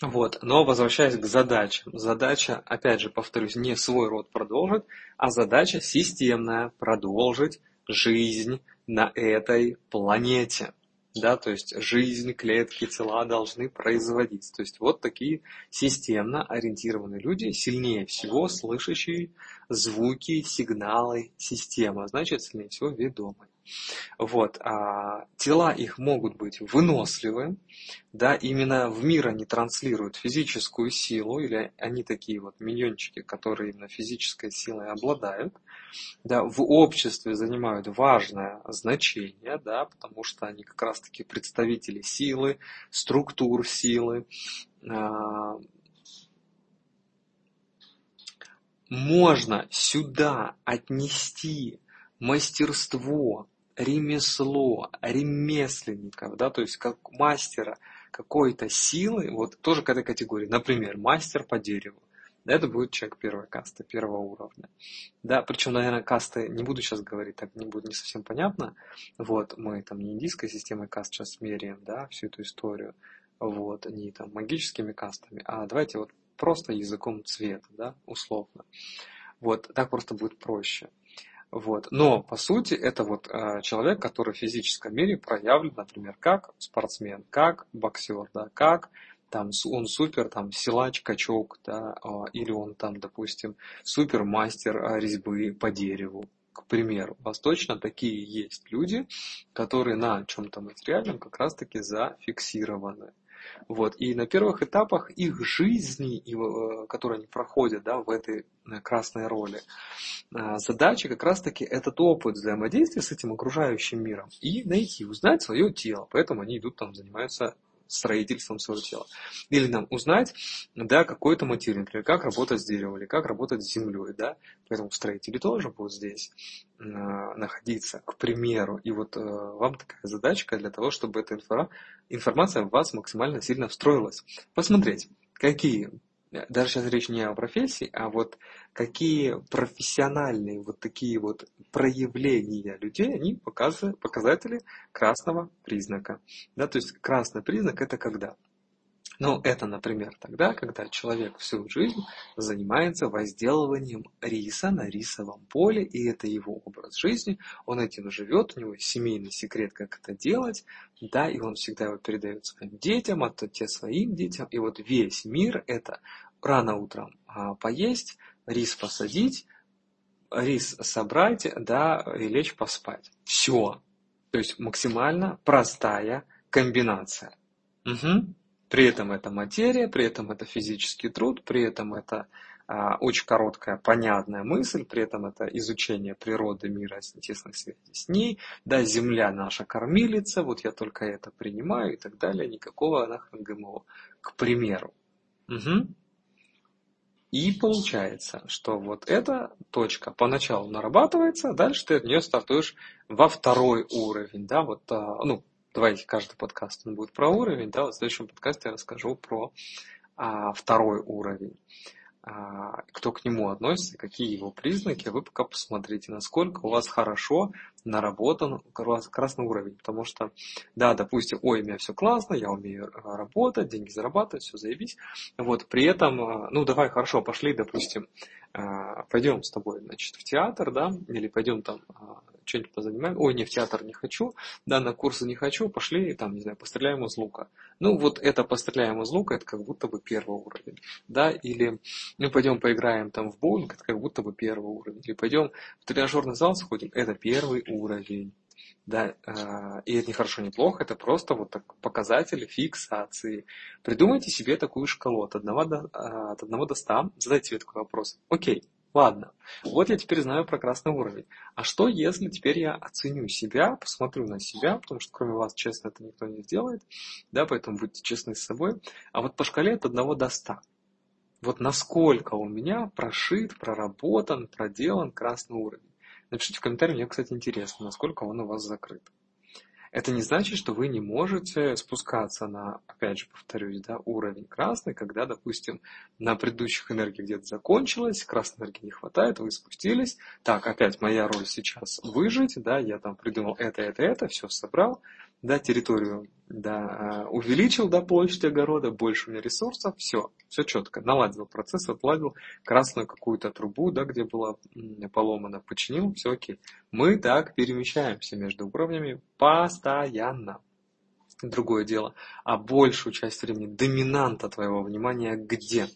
Вот. Но возвращаясь к задачам. Задача, опять же, повторюсь, не свой род продолжить, а задача системная, продолжить жизнь на этой планете. Да, то есть жизнь, клетки, тела должны производиться. То есть вот такие системно ориентированные люди, сильнее всего слышащие звуки, сигналы системы, а значит сильнее всего ведомые. Вот, а тела их могут быть выносливы, да, именно в мир они транслируют физическую силу, или они такие вот миньончики, которые именно физической силой обладают, да, в обществе занимают важное значение, да, потому что они как раз-таки представители силы, структур силы, а, можно сюда отнести мастерство, ремесло, ремесленников, да, то есть как мастера какой-то силы, вот тоже к этой категории. Например, мастер по дереву. Это будет человек первой касты, первого уровня. Да, причем, наверное, касты, не буду сейчас говорить, так не будет не совсем понятно. Вот, мы там не индийской системой каст сейчас меряем, да, всю эту историю. Вот, не там магическими кастами, а давайте вот просто языком цвета, да, условно. Вот, так просто будет проще. Вот. Но, по сути, это вот э, человек, который в физическом мире проявлен, например, как спортсмен, как боксер, да, как там он супер там силач, качок, да, э, или он там, допустим, супер мастер э, резьбы по дереву, к примеру. У вас точно такие есть люди, которые на чем-то материальном как раз-таки зафиксированы. Вот. И на первых этапах их жизни, э, которые они проходят да, в этой э, красной роли, э, задача как раз-таки этот опыт взаимодействия с этим окружающим миром и найти, узнать свое тело. Поэтому они идут там, занимаются строительством своего тела. Или нам узнать, да, какой-то материал, например, как работать с деревом или как работать с землей, да. Поэтому строители тоже будут здесь э, находиться, к примеру. И вот э, вам такая задачка для того, чтобы эта инфора, информация в вас максимально сильно встроилась. Посмотреть, какие даже сейчас речь не о профессии, а вот какие профессиональные вот такие вот проявления людей, они показывают, показатели красного признака. Да, то есть красный признак это когда? Ну, это, например, тогда, когда человек всю жизнь занимается возделыванием риса на рисовом поле, и это его образ жизни, он этим живет, у него семейный секрет, как это делать, да, и он всегда его передает своим детям, а то те своим детям, и вот весь мир это рано утром а, поесть, рис посадить, рис собрать, да, и лечь поспать. Все. То есть максимально простая комбинация. Угу. При этом это материя, при этом это физический труд, при этом это а, очень короткая, понятная мысль, при этом это изучение природы мира, тесной связи с ней, да, земля наша кормилица, вот я только это принимаю и так далее, никакого нахрен ГМО, к примеру. Угу. И получается, что вот эта точка поначалу нарабатывается, а дальше ты от нее стартуешь во второй уровень, да, вот, а, ну, давайте каждый подкаст он будет про уровень, да, в следующем подкасте я расскажу про а, второй уровень. А, кто к нему относится, какие его признаки, вы пока посмотрите, насколько у вас хорошо наработан красный уровень. Потому что, да, допустим, ой, у меня все классно, я умею работать, деньги зарабатывать, все заебись. Вот, при этом, а, ну, давай, хорошо, пошли, допустим, пойдем с тобой, значит, в театр, да, или пойдем там что-нибудь позанимаем. Ой, не в театр не хочу, да, на курсы не хочу, пошли там, не знаю, постреляем из лука. Ну, вот это постреляем из лука, это как будто бы первый уровень, да, или ну, пойдем поиграем там в боулинг, это как будто бы первый уровень, или пойдем в тренажерный зал сходим, это первый уровень. Да, э, и это не хорошо, не плохо, это просто вот так показатели фиксации. Придумайте себе такую шкалу от 1 до, а, от 1 до 100, задайте себе такой вопрос. Окей, Ладно, вот я теперь знаю про красный уровень. А что, если теперь я оценю себя, посмотрю на себя, потому что кроме вас, честно, это никто не сделает, да, поэтому будьте честны с собой. А вот по шкале от 1 до 100. Вот насколько у меня прошит, проработан, проделан красный уровень. Напишите в комментарии, мне, кстати, интересно, насколько он у вас закрыт. Это не значит, что вы не можете спускаться на, опять же, повторюсь, да, уровень красный, когда, допустим, на предыдущих энергиях где-то закончилось, красной энергии не хватает, вы спустились. Так, опять моя роль сейчас выжить, да, я там придумал это, это, это, все собрал, да, территорию да, а, увеличил до площади огорода, больше у меня ресурсов, все, все четко, наладил процесс, отладил красную какую-то трубу, да, где была поломана, починил, все окей. Мы так перемещаемся между уровнями постоянно. Другое дело. А большую часть времени доминанта твоего внимания где?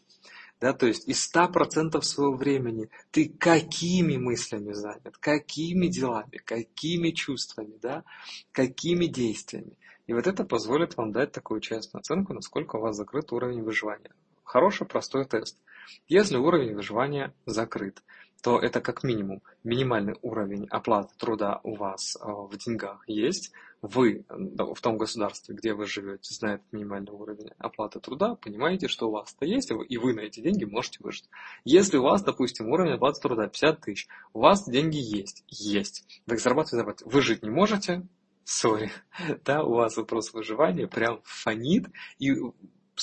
Да, то есть из 100% своего времени ты какими мыслями занят, какими делами, какими чувствами, да, какими действиями. И вот это позволит вам дать такую честную оценку, насколько у вас закрыт уровень выживания. Хороший простой тест. Если уровень выживания закрыт, то это как минимум минимальный уровень оплаты труда у вас э, в деньгах есть. Вы в том государстве, где вы живете, знаете минимальный уровень оплаты труда, понимаете, что у вас это есть, и вы на эти деньги можете выжить. Если у вас, допустим, уровень оплаты труда 50 тысяч, у вас деньги есть, есть. Так зарабатывать, зарабатывать. Вы жить не можете, сори, да, у вас вопрос выживания прям фонит, и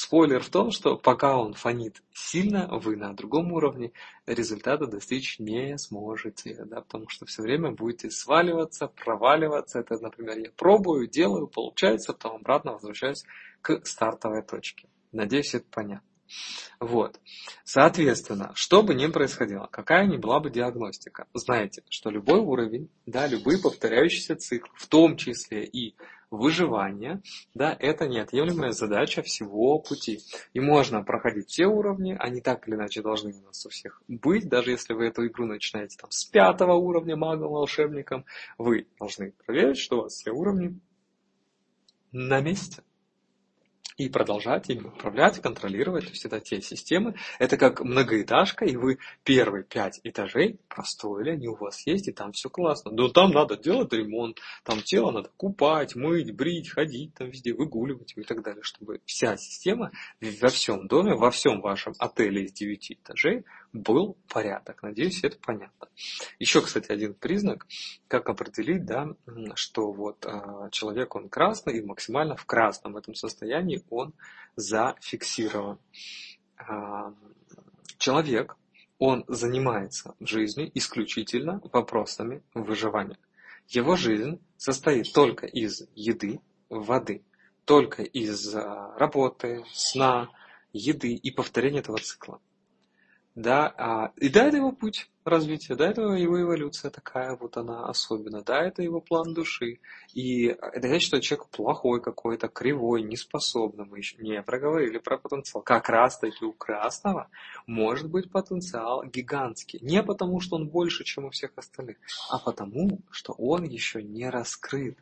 Спойлер в том, что пока он фонит сильно, вы на другом уровне результата достичь не сможете, да, потому что все время будете сваливаться, проваливаться. Это, например, я пробую, делаю, получается, потом обратно возвращаюсь к стартовой точке. Надеюсь, это понятно. Вот. Соответственно, что бы ни происходило, какая ни была бы диагностика, знаете, что любой уровень, да, любые повторяющиеся циклы, в том числе и выживание, да, это неотъемлемая задача всего пути. И можно проходить все уровни, они так или иначе должны у нас у всех быть, даже если вы эту игру начинаете там с пятого уровня магом, волшебником, вы должны проверить, что у вас все уровни на месте и продолжать ими управлять, контролировать. То есть это те системы. Это как многоэтажка, и вы первые пять этажей простроили, они у вас есть, и там все классно. Но там надо делать ремонт, там тело надо купать, мыть, брить, ходить, там везде выгуливать и так далее, чтобы вся система во всем доме, во всем вашем отеле из девяти этажей был порядок. Надеюсь, это понятно. Еще, кстати, один признак, как определить, да, что вот э, человек, он красный, и максимально в красном этом состоянии он зафиксирован. Э, человек, он занимается в жизни исключительно вопросами выживания. Его жизнь состоит только из еды, воды, только из работы, сна, еды и повторения этого цикла. Да, а, и да, это его путь развития, да, это его эволюция такая вот она особенно, да, это его план души. И это значит, что человек плохой какой-то, кривой, неспособный, мы еще не проговорили про потенциал. Как раз таки у красного может быть потенциал гигантский. Не потому, что он больше, чем у всех остальных, а потому, что он еще не раскрыт.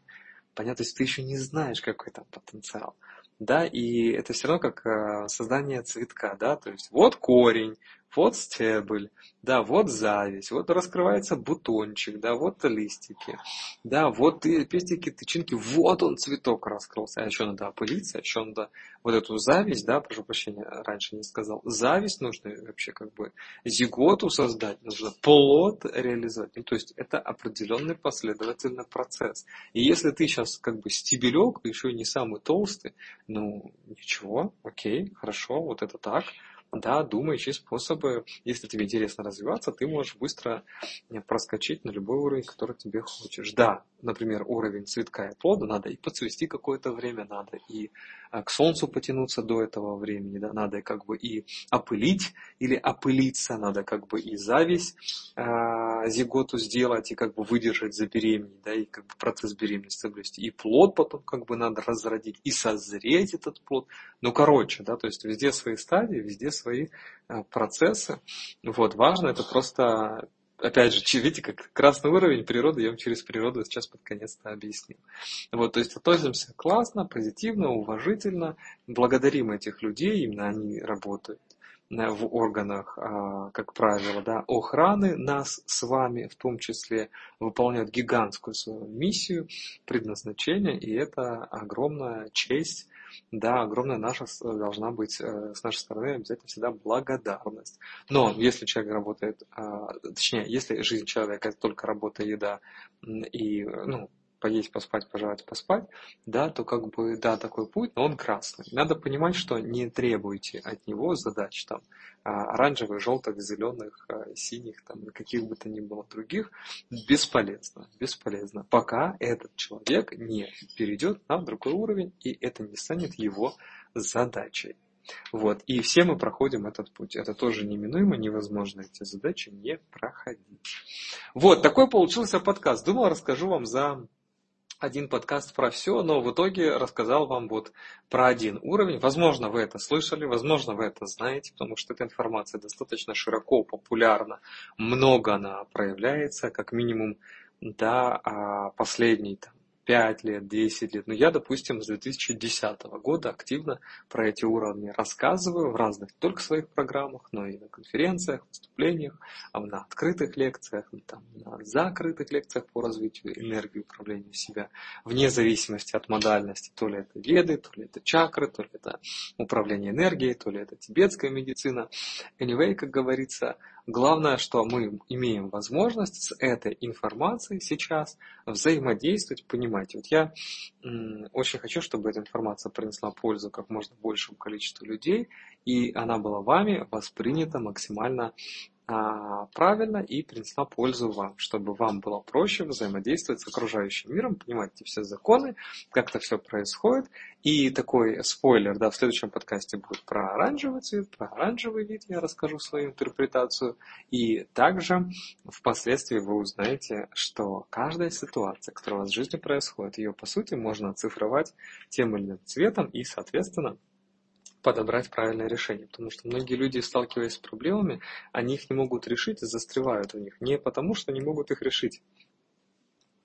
Понятно, то есть ты еще не знаешь, какой там потенциал да, и это все равно как э, создание цветка, да, то есть вот корень, вот стебель, да, вот зависть, вот раскрывается бутончик, да, вот листики, да, вот пестики, тычинки, вот он цветок раскрылся, а еще надо опылиться, а еще надо вот эту зависть, да, прошу прощения, раньше не сказал, зависть нужно вообще как бы зиготу создать, нужно плод реализовать, ну, то есть это определенный последовательный процесс. И если ты сейчас как бы стебелек, еще и не самый толстый, ну, ничего, окей, хорошо, вот это так, да, думай, ищи способы. Если тебе интересно развиваться, ты можешь быстро э, проскочить на любой уровень, который тебе хочешь. Да, например, уровень цветка и плода надо и подцвести какое-то время, надо и э, к солнцу потянуться до этого времени, да, надо как бы и опылить или опылиться, надо как бы и зависть э, зиготу сделать и как бы выдержать за беременность, да, и как бы процесс беременности соблюсти. И плод потом как бы надо разродить, и созреть этот плод. Ну, короче, да, то есть везде свои стадии, везде свои э, процессы. Вот, важно это просто опять же, видите, как красный уровень природы, я вам через природу сейчас под конец-то объяснил. Вот, то есть относимся классно, позитивно, уважительно, благодарим этих людей, именно они работают в органах, а, как правило, да, охраны нас с вами, в том числе, выполняют гигантскую свою миссию, предназначение, и это огромная честь, да, огромная наша должна быть э, с нашей стороны обязательно всегда благодарность. Но если человек работает, а, точнее, если жизнь человека это только работа, еда и, ну, поесть, поспать, пожрать, поспать, да, то как бы, да, такой путь, но он красный. Надо понимать, что не требуйте от него задач там а, оранжевых, желтых, зеленых, а, синих, там, каких бы то ни было других, бесполезно, бесполезно, пока этот человек не перейдет на другой уровень, и это не станет его задачей. Вот. И все мы проходим этот путь. Это тоже неминуемо, невозможно эти задачи не проходить. Вот, такой получился подкаст. Думал, расскажу вам за один подкаст про все, но в итоге рассказал вам вот про один уровень. Возможно, вы это слышали, возможно, вы это знаете, потому что эта информация достаточно широко, популярна, много она проявляется, как минимум, да, а последний там, 5 лет, 10 лет. Но я, допустим, с 2010 года активно про эти уровни рассказываю в разных не только своих программах, но и на конференциях, выступлениях, а на открытых лекциях, там, на закрытых лекциях по развитию энергии управления себя, вне зависимости от модальности, то ли это веды, то ли это чакры, то ли это управление энергией, то ли это тибетская медицина. Anyway, как говорится, Главное, что мы имеем возможность с этой информацией сейчас взаимодействовать, понимать. Вот я очень хочу, чтобы эта информация принесла пользу как можно большему количеству людей, и она была вами воспринята максимально правильно и принесла пользу вам, чтобы вам было проще взаимодействовать с окружающим миром, понимать все законы, как это все происходит. И такой спойлер, да, в следующем подкасте будет про оранжевый цвет, про оранжевый вид я расскажу свою интерпретацию. И также впоследствии вы узнаете, что каждая ситуация, которая у вас в жизни происходит, ее по сути можно оцифровать тем или иным цветом и, соответственно, подобрать правильное решение. Потому что многие люди, сталкиваясь с проблемами, они их не могут решить и застревают в них. Не потому, что не могут их решить,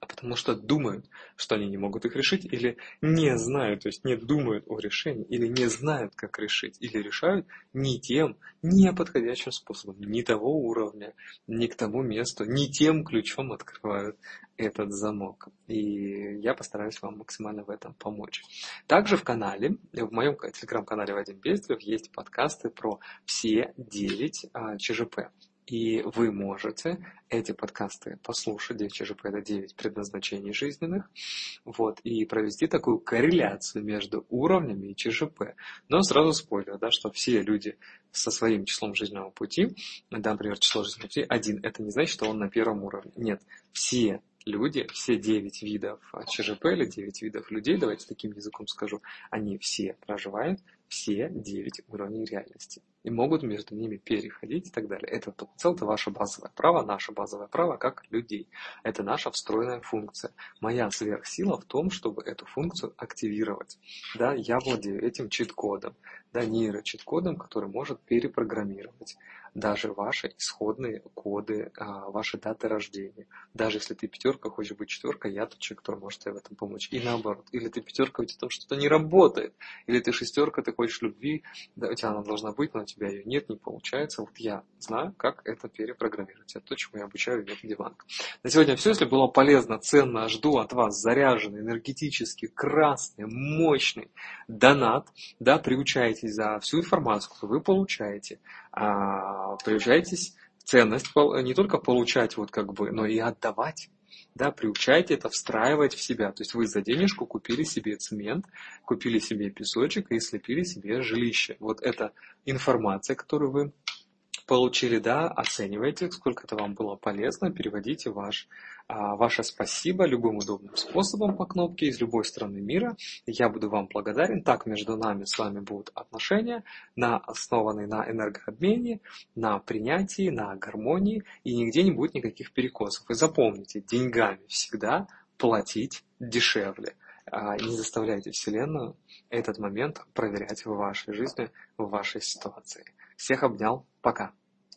а потому что думают, что они не могут их решить, или не знают, то есть не думают о решении, или не знают, как решить, или решают не тем, не подходящим способом, не того уровня, не к тому месту, не тем ключом открывают этот замок. И я постараюсь вам максимально в этом помочь. Также в канале, в моем телеграм-канале Вадим Бездрев есть подкасты про все 9 а, ЧЖП. И вы можете эти подкасты послушать, 9 ЧЖП это 9 предназначений жизненных, вот, и провести такую корреляцию между уровнями и ЧЖП. Но сразу спойлер, да, что все люди со своим числом жизненного пути, да, например, число жизненного пути один, это не значит, что он на первом уровне. Нет, все люди, все 9 видов ЧЖП или 9 видов людей, давайте таким языком скажу, они все проживают все 9 уровней реальности и могут между ними переходить и так далее. Это потенциал, это ваше базовое право, наше базовое право как людей. Это наша встроенная функция. Моя сверхсила в том, чтобы эту функцию активировать. Да, я владею этим чит-кодом, да, нейрочит-кодом, который может перепрограммировать даже ваши исходные коды, а, ваши даты рождения. Даже если ты пятерка, хочешь быть четверка, я тот человек, который может тебе в этом помочь. И наоборот. Или ты пятерка, у тебя там что-то не работает. Или ты шестерка, ты хочешь любви, да, у тебя она должна быть, но у тебя ее нет, не получается. Вот я знаю, как это перепрограммировать. Это то, чему я обучаю в банка. На сегодня все. Если было полезно, ценно, жду от вас заряженный, энергетический, красный, мощный донат. Да, приучайтесь за всю информацию, которую вы получаете а, приучайтесь ценность не только получать, вот как бы, но и отдавать. Да, приучайте это встраивать в себя. То есть вы за денежку купили себе цемент, купили себе песочек и слепили себе жилище. Вот это информация, которую вы получили, да, оценивайте, сколько это вам было полезно, переводите ваш, а, ваше спасибо любым удобным способом по кнопке из любой страны мира. Я буду вам благодарен. Так между нами с вами будут отношения, на, основанные на энергообмене, на принятии, на гармонии, и нигде не будет никаких перекосов. И запомните, деньгами всегда платить дешевле. А, не заставляйте Вселенную этот момент проверять в вашей жизни, в вашей ситуации. Всех обнял. Пока.